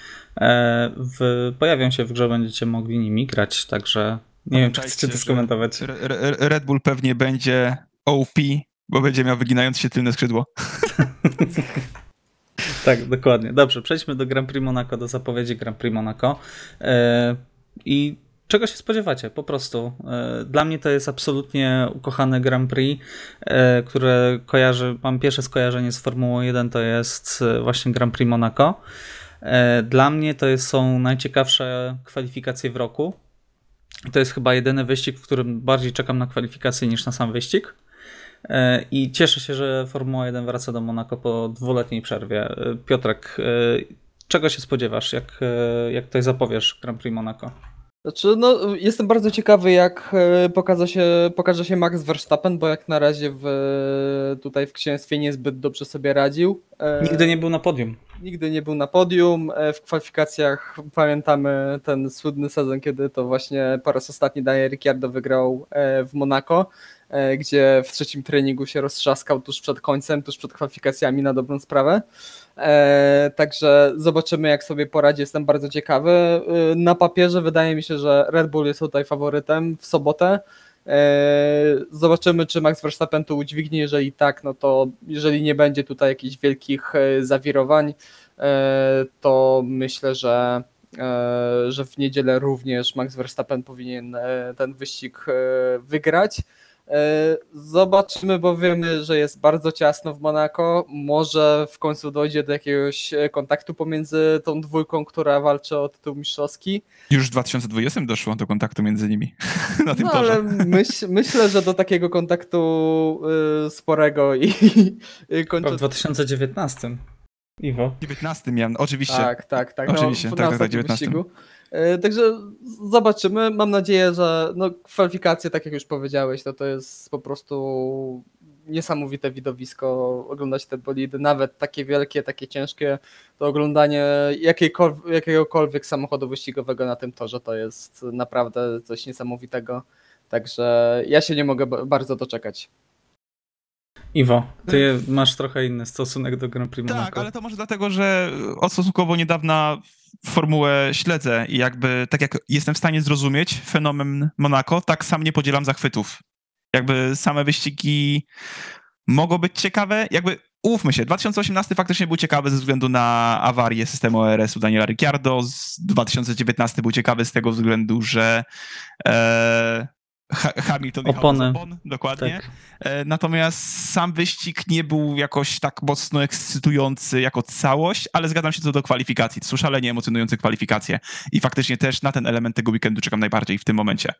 A: w, pojawią się w grze, będziecie mogli nimi grać, także nie wiem, czy chcecie to skomentować.
B: Re- Re- Red Bull pewnie będzie OP, bo będzie miał wyginające się tylne skrzydło. [laughs] [laughs]
A: Tak, dokładnie. Dobrze, przejdźmy do Grand Prix Monaco, do zapowiedzi Grand Prix Monaco. E, I czego się spodziewacie? Po prostu. E, Dla mnie to jest absolutnie ukochane Grand Prix, e, które kojarzy, mam pierwsze skojarzenie z Formułą 1, to jest właśnie Grand Prix Monaco. Dla mnie to są najciekawsze kwalifikacje w roku. To jest chyba jedyny wyścig, w którym bardziej czekam na kwalifikacje niż na sam wyścig. E, I cieszę się, że Formuła 1 wraca do Monako po dwuletniej przerwie. E, Piotrek, e, czego się spodziewasz, jak, jak tutaj zapowiesz Grand Prix Monaco?
C: Znaczy, no, jestem bardzo ciekawy, jak pokaże się, pokaże się Max Verstappen, bo jak na razie w, tutaj w księstwie niezbyt dobrze sobie radził.
A: Nigdy nie był na podium.
C: nigdy nie był na podium. W kwalifikacjach pamiętamy ten słynny sezon, kiedy to właśnie po raz ostatni Daniel Ricciardo wygrał w Monako, gdzie w trzecim treningu się roztrzaskał tuż przed końcem, tuż przed kwalifikacjami na dobrą sprawę. E, Także zobaczymy, jak sobie poradzi. Jestem bardzo ciekawy. E, Na papierze wydaje mi się, że Red Bull jest tutaj faworytem w sobotę. E, Zobaczymy, czy Max Verstappen to udźwignie. Jeżeli tak, no to jeżeli nie będzie tutaj jakichś wielkich e, zawirowań, e, to myślę, że, e, że w niedzielę również Max Verstappen powinien e, ten wyścig e, wygrać. E, Zobaczymy, bo wiemy, że jest bardzo ciasno w Monako. Może w końcu dojdzie do jakiegoś e, kontaktu pomiędzy tą dwójką, która walczy o tytuł mistrzowski.
B: Już w 2020 doszło do kontaktu między nimi [laughs] na tym
C: No,
B: torze.
C: ale myśl, myślę, że do takiego kontaktu y, sporego i, i kończę.
A: w 2019. Iwo.
B: 19 miałem, oczywiście.
C: Tak, tak, tak.
B: Oczywiście,
C: no, w-
B: tak,
C: na
B: tak, tak,
C: ostatnim
B: 19.
C: wyścigu. E, Także zobaczymy. Mam nadzieję, że no, kwalifikacje, tak jak już powiedziałeś, to to jest po prostu niesamowite widowisko oglądać te bolidy, nawet takie wielkie, takie ciężkie, to oglądanie jakiegokolwiek samochodu wyścigowego na tym torze to jest naprawdę coś niesamowitego. Także ja się nie mogę ba- bardzo doczekać.
A: Iwo, ty masz trochę inny stosunek do Grand Prix Monaco.
B: Tak, ale to może dlatego, że od stosunkowo niedawna formułę śledzę i jakby tak jak jestem w stanie zrozumieć fenomen Monaco, tak sam nie podzielam zachwytów. Jakby same wyścigi mogą być ciekawe, jakby Ufmy się, 2018 faktycznie był ciekawy ze względu na awarię systemu ORS-u Daniela Ricciardo, z 2019 był ciekawy z tego względu, że e, Ha- Hamilton jechał
A: Opony.
B: bez opon, dokładnie.
A: Tak.
B: E, Natomiast sam wyścig nie był jakoś tak mocno ekscytujący jako całość, ale zgadzam się co do kwalifikacji. To są szalenie emocjonujące kwalifikacje i faktycznie też na ten element tego weekendu czekam najbardziej w tym momencie.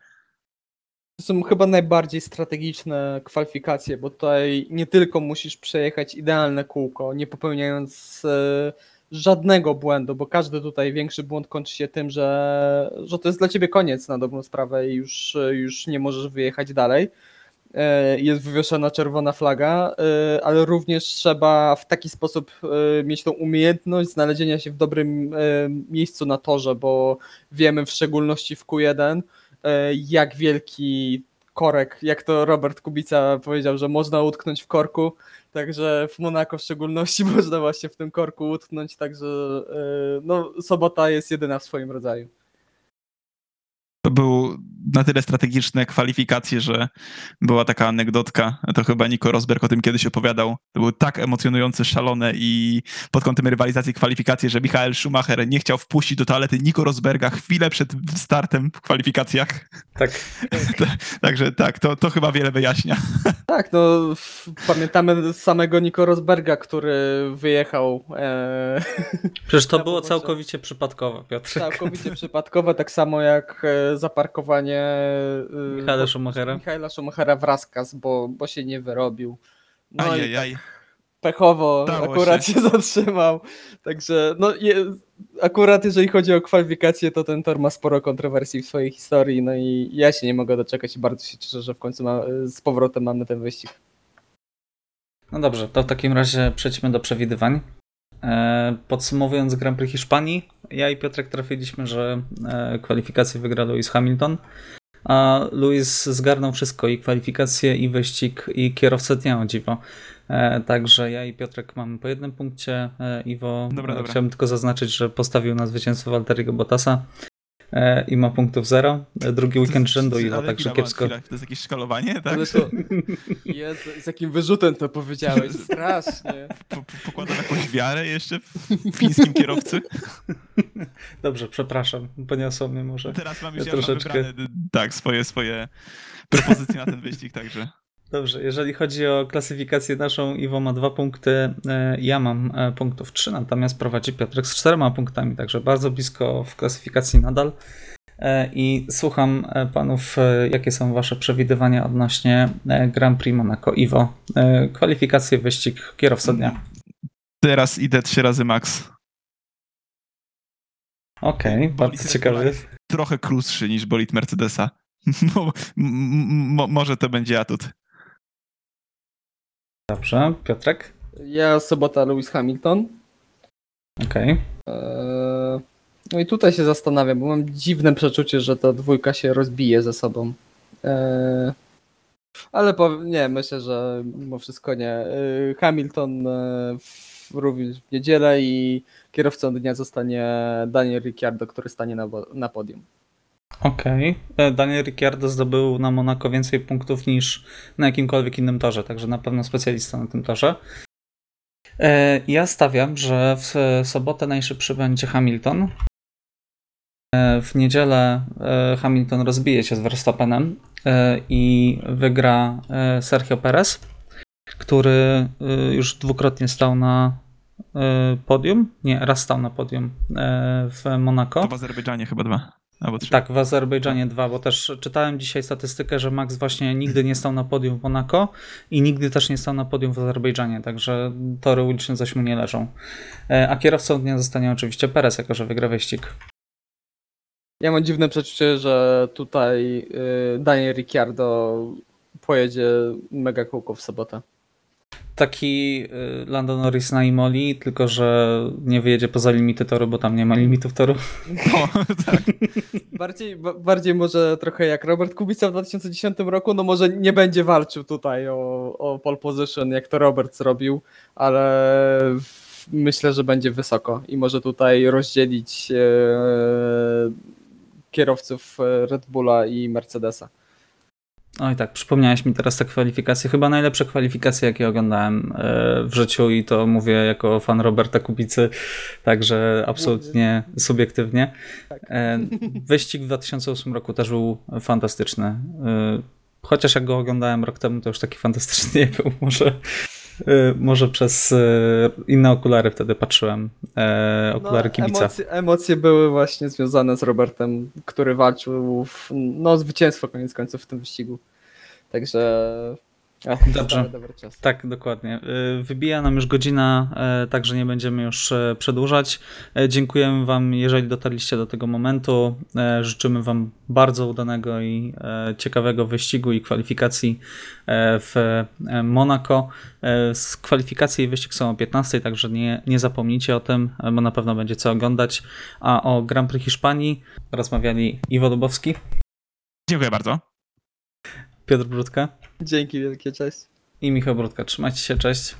C: To są chyba najbardziej strategiczne kwalifikacje, bo tutaj nie tylko musisz przejechać idealne kółko, nie popełniając e, żadnego błędu, bo każdy tutaj większy błąd kończy się tym, że, że to jest dla ciebie koniec na dobrą sprawę i już, już nie możesz wyjechać dalej. E, Jest wywieszona czerwona flaga, e, ale również trzeba w taki sposób e, mieć tą umiejętność znalezienia się w dobrym miejscu na torze, bo wiemy w szczególności w Q1, e, jak wielki korek, jak to Robert Kubica powiedział, że można utknąć w korku, także w Monako w szczególności [laughs] można właśnie w tym korku utknąć, także e, no, sobota jest jedyna w swoim rodzaju.
B: To był na tyle strategiczne kwalifikacje, że była taka anegdotka, to chyba Nico Rosberg o tym kiedyś opowiadał. To były tak emocjonujące, szalone i pod kątem rywalizacji kwalifikacje, że Michael Schumacher nie chciał wpuścić do toalety Nico Rosberga chwilę przed startem w kwalifikacjach.
A: Tak. [laughs]
B: Także tak, to, to chyba wiele wyjaśnia.
C: Tak, no pamiętamy samego Nico Rosberga, który wyjechał e,
A: Przecież to było całkowicie przypadkowe, Piotrek.
C: całkowicie przypadkowe, tak samo jak e, zaparkowanie e,
A: Michaela Schumachera.
C: Michaela Schumachera w Raskas, bo, bo się nie wyrobił. No i
B: Ajajaj.
C: pechowo
B: Stało
C: akurat
B: się.
C: się. [laughs] zatrzymał. Także no je, akurat jeżeli chodzi o kwalifikacje, to ten tor ma sporo kontrowersji w swojej historii. No i ja się nie mogę doczekać i bardzo się cieszę, że w końcu ma, z powrotem mamy ten wyścig.
A: No dobrze, to w takim razie przejdźmy do przewidywań. E, Podsumowując Grand Prix Hiszpanii, ja i Piotrek trafiliśmy, że e, kwalifikację wygra Lewis Hamilton, a Lewis zgarnął wszystko i kwalifikacje, i wyścig, i kierowcę dnia, o dziwo. E, Także ja i Piotrek mamy po jednym punkcie. Iwo,
B: Dobra,
A: e,
B: dobra.
A: chciałbym tylko zaznaczyć, że postawił na zwycięstwo Walteriego Bottasa i ma punktów zero. E, Drugi weekend
B: To-
A: rzędu,
B: ale
A: także kiepsko.
B: chwila, To jest jakieś szkalowanie, tak?
C: Ale to... [laughs] Jezu, z jakim wyrzutem to powiedziałeś, [laughs] strasznie.
B: Po, po, pokładam jakąś wiarę jeszcze w fińskim kierowcy. [laughs]
A: Dobrze, przepraszam, poniosło mnie może.
B: Teraz mam już
A: Ja troszeczkę-
B: wybrane tak, swoje, swoje propozycje na ten wyścig, także
A: Dobrze, jeżeli chodzi o klasyfikację naszą, Iwo ma dwa punkty, e, ja mam e, punktów trzy, natomiast prowadzi Piotrek z czterema punktami, także bardzo blisko w klasyfikacji nadal. E, I słucham panów, jakie są wasze przewidywania odnośnie Grand Prix Monaco. Iwo, kwalifikacje, wyścig, kierowca dnia.
B: teraz idę trzy razy max.
A: Okej,
B: Bolid
A: bardzo ciekawy.
B: Trochę krótszy niż bolid Mercedesa. [laughs] Może to będzie atut.
A: Dobrze, Piotrek?
C: Ja sobota Lewis Hamilton.
A: Okej.
C: Eee, No i tutaj się zastanawiam, bo mam dziwne przeczucie, że ta dwójka się rozbije ze sobą. Eee, Ale pow- nie, myślę, że mimo wszystko nie. Eee, Hamilton e, w, również w niedzielę i kierowcą dnia zostanie Daniel Ricciardo, który stanie na, na podium.
A: Okej. E, Daniel Ricciardo zdobył na Monaco więcej punktów niż na jakimkolwiek innym torze, także na pewno specjalista na tym torze. E, Ja stawiam, że w sobotę najszybszy będzie Hamilton. E, W niedzielę Hamilton rozbije się z Verstappenem i wygra Sergio Perez, który już dwukrotnie stał na podium. Nie, raz stał na podium w Monaco.
B: To w Azerbejdżanie chyba dwa. Albo trzy.
A: Tak, w Azerbejdżanie dwa, bo też czytałem dzisiaj statystykę, że Max właśnie nigdy nie stał na podium w Monaco i nigdy też nie stał na podium w Azerbejdżanie, także tory uliczne zaś mu nie leżą. E, A kierowcą dnia zostanie oczywiście Perez, jako że wygra wyścig.
C: Ja mam dziwne przeczucie, że tutaj y, Daniel Ricciardo pojedzie mega kółko w sobotę.
A: Taki y, Lando Norris na Imoli, tylko że nie wyjedzie poza limity toru, bo tam nie ma limitów toru. [laughs]
B: O, tak.
C: Bardziej, ba- bardziej może trochę jak Robert Kubica w 2010 roku, no może nie będzie walczył tutaj o, o pole position, jak to Robert zrobił, ale myślę, że będzie wysoko i może tutaj rozdzielić e, kierowców e, Red Bulla i Mercedesa.
A: Oj tak, przypomniałeś mi teraz te kwalifikacje. Chyba najlepsze kwalifikacje, jakie oglądałem e, w życiu i to mówię jako fan Roberta Kubicy, także absolutnie subiektywnie. E, Wyścig w 2008 roku też był fantastyczny. E, Chociaż jak go oglądałem rok temu, to już taki fantastyczny [laughs] nie był. Może, Może przez y, inne okulary wtedy patrzyłem. E, okulary
C: no,
A: kibica.
C: Emocje, emocje były właśnie związane z Robertem, który walczył w, no, zwycięstwo koniec końców w tym wyścigu. Także.
A: Dobrze. Tak, dokładnie. Y, Wybija nam już godzina, e, także nie będziemy już e, przedłużać. Dziękujemy Wam, jeżeli dotarliście do tego momentu. Życzymy Wam bardzo udanego i ciekawego wyścigu i kwalifikacji w Monako. Z kwalifikacji i wyścig są o 15, także nie, nie zapomnijcie o tym, bo na pewno będzie co oglądać. A o Grand Prix Hiszpanii rozmawiali Iwo Dubowski,
B: Dziękuję bardzo.
A: Piotr Brudka
C: Dzięki wielkie, cześć.
A: i Michał Brudka. Trzymajcie się, cześć.